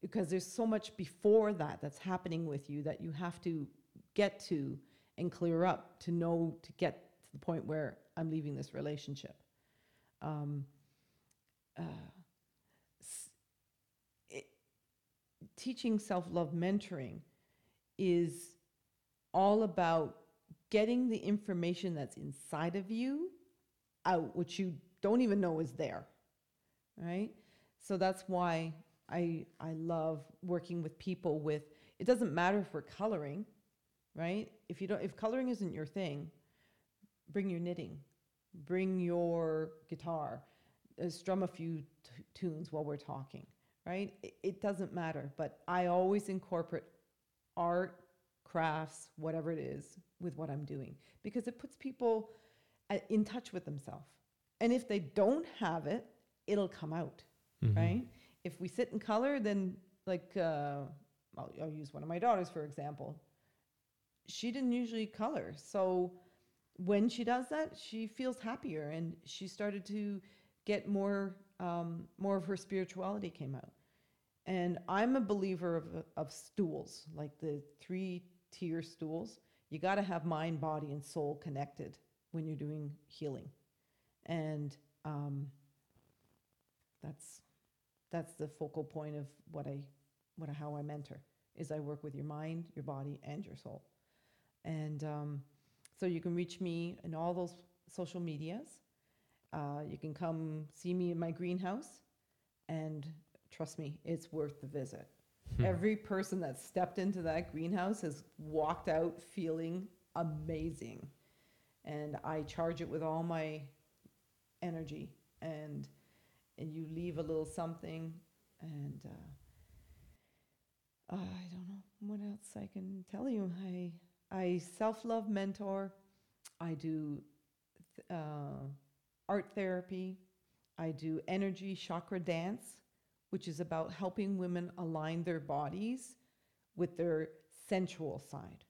Because there's so much before that that's happening with you that you have to get to and clear up to know to get to the point where I'm leaving this relationship. Um, uh, it, teaching self love mentoring is all about getting the information that's inside of you out, which you don't even know is there. Right? So that's why I, I love working with people with, it doesn't matter if we're coloring, right? If you don't, if coloring isn't your thing, bring your knitting, bring your guitar, uh, strum a few t- tunes while we're talking, right? It, it doesn't matter, but I always incorporate art, crafts, whatever it is, with what I'm doing because it puts people uh, in touch with themselves. And if they don't have it, it'll come out, Mhm. right? If we sit in color, then like uh, I'll, I'll use one of my daughters for example. She didn't usually color, so when she does that, she feels happier, and she started to get more um, more of her spirituality came out. And I'm a believer of, of stools, like the three tier stools. You got to have mind, body, and soul connected when you're doing healing. And um, that's that's the focal point of what I what how I mentor is I work with your mind, your body, and your soul. And um, so you can reach me in all those social medias. Uh, you can come see me in my greenhouse, and trust me, it's worth the visit. Hmm. Every person that stepped into that greenhouse has walked out feeling amazing. And I charge it with all my energy and and you leave a little something and uh, I don't know what else I can tell you. I I self-love mentor. I do th- uh, art therapy. I do energy chakra dance, which is about helping women align their bodies with their sensual side,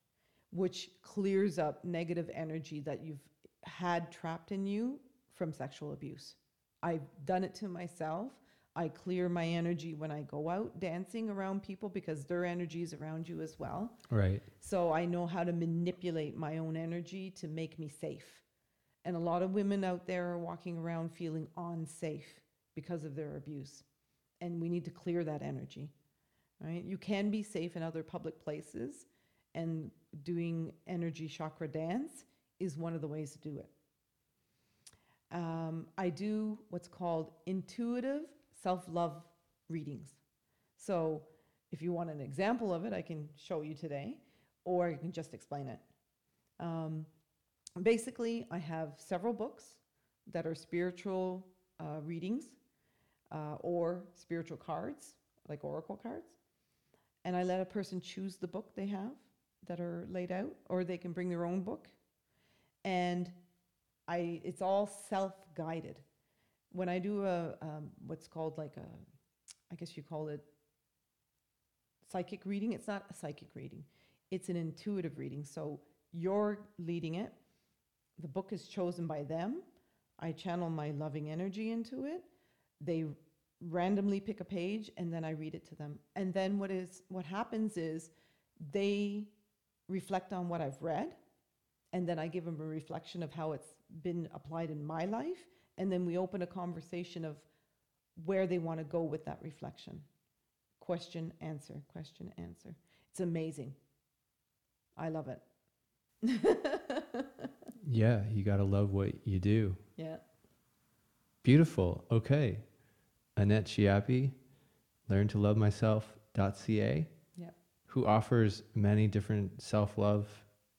which clears up negative energy that you've had trapped in you from sexual abuse. I've done it to myself. I clear my energy when I go out dancing around people because their energy is around you as well. Right. So I know how to manipulate my own energy to make me safe. And a lot of women out there are walking around feeling unsafe because of their abuse. And we need to clear that energy. Right? You can be safe in other public places and doing energy chakra dance is one of the ways to do it. Um, I do what's called intuitive self love readings. So, if you want an example of it, I can show you today, or I can just explain it. Um, basically, I have several books that are spiritual uh, readings uh, or spiritual cards, like oracle cards. And I let a person choose the book they have that are laid out, or they can bring their own book. And I, it's all self-guided. When I do a um, what's called like a, I guess you call it psychic reading. It's not a psychic reading. It's an intuitive reading. So you're leading it. The book is chosen by them. I channel my loving energy into it. They randomly pick a page and then I read it to them. And then what is what happens is they reflect on what I've read and then I give them a reflection of how it's been applied in my life and then we open a conversation of where they want to go with that reflection. Question, answer, question, answer. It's amazing. I love it. Yeah, you got to love what you do. yeah. Beautiful. Okay. Annette Chiappe, learn to love myself.ca, Yeah. who offers many different self love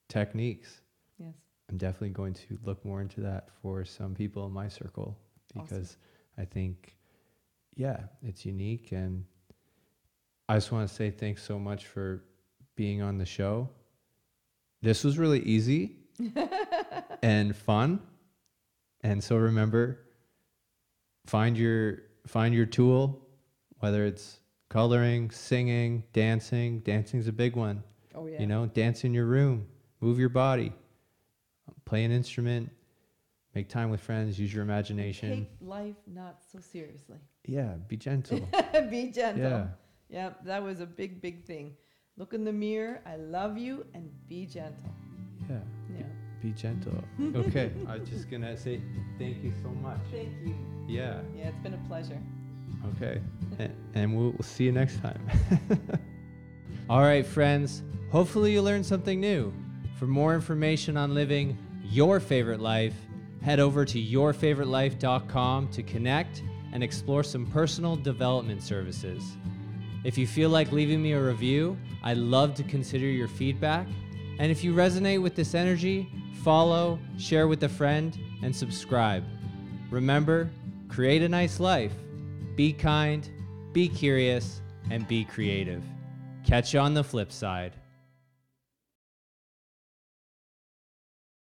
techniques. Yes. I'm definitely going to look more into that for some people in my circle Awesome. because I think, yeah, it's unique. And I just want to say thanks so much for being on the show. This was really easy and fun. And so remember, find your find your tool, whether it's coloring, singing, dancing. Dancing's a big one. Oh yeah. You know, dance in your room, move your body, play an instrument, make time with friends, use your imagination. Take life not so seriously. Yeah, be gentle. Be gentle. yeah. Yeah, that was a big, big thing. Look in the mirror. I love you and be gentle. Yeah. Yeah. Be gentle. Okay. I was just gonna say thank you so much. Thank you. Yeah. Yeah, it's been a pleasure. Okay. and, and we'll, we'll see you next time. All right, friends. Hopefully, you learned something new. For more information on living your favorite life, head over to yourfavoritelife.com to connect and explore some personal development services. If you feel like leaving me a review, I'd love to consider your feedback. And if you resonate with this energy, follow, share with a friend, and subscribe. Remember, create a nice life. Be kind, be curious, and be creative. Catch you on the flip side.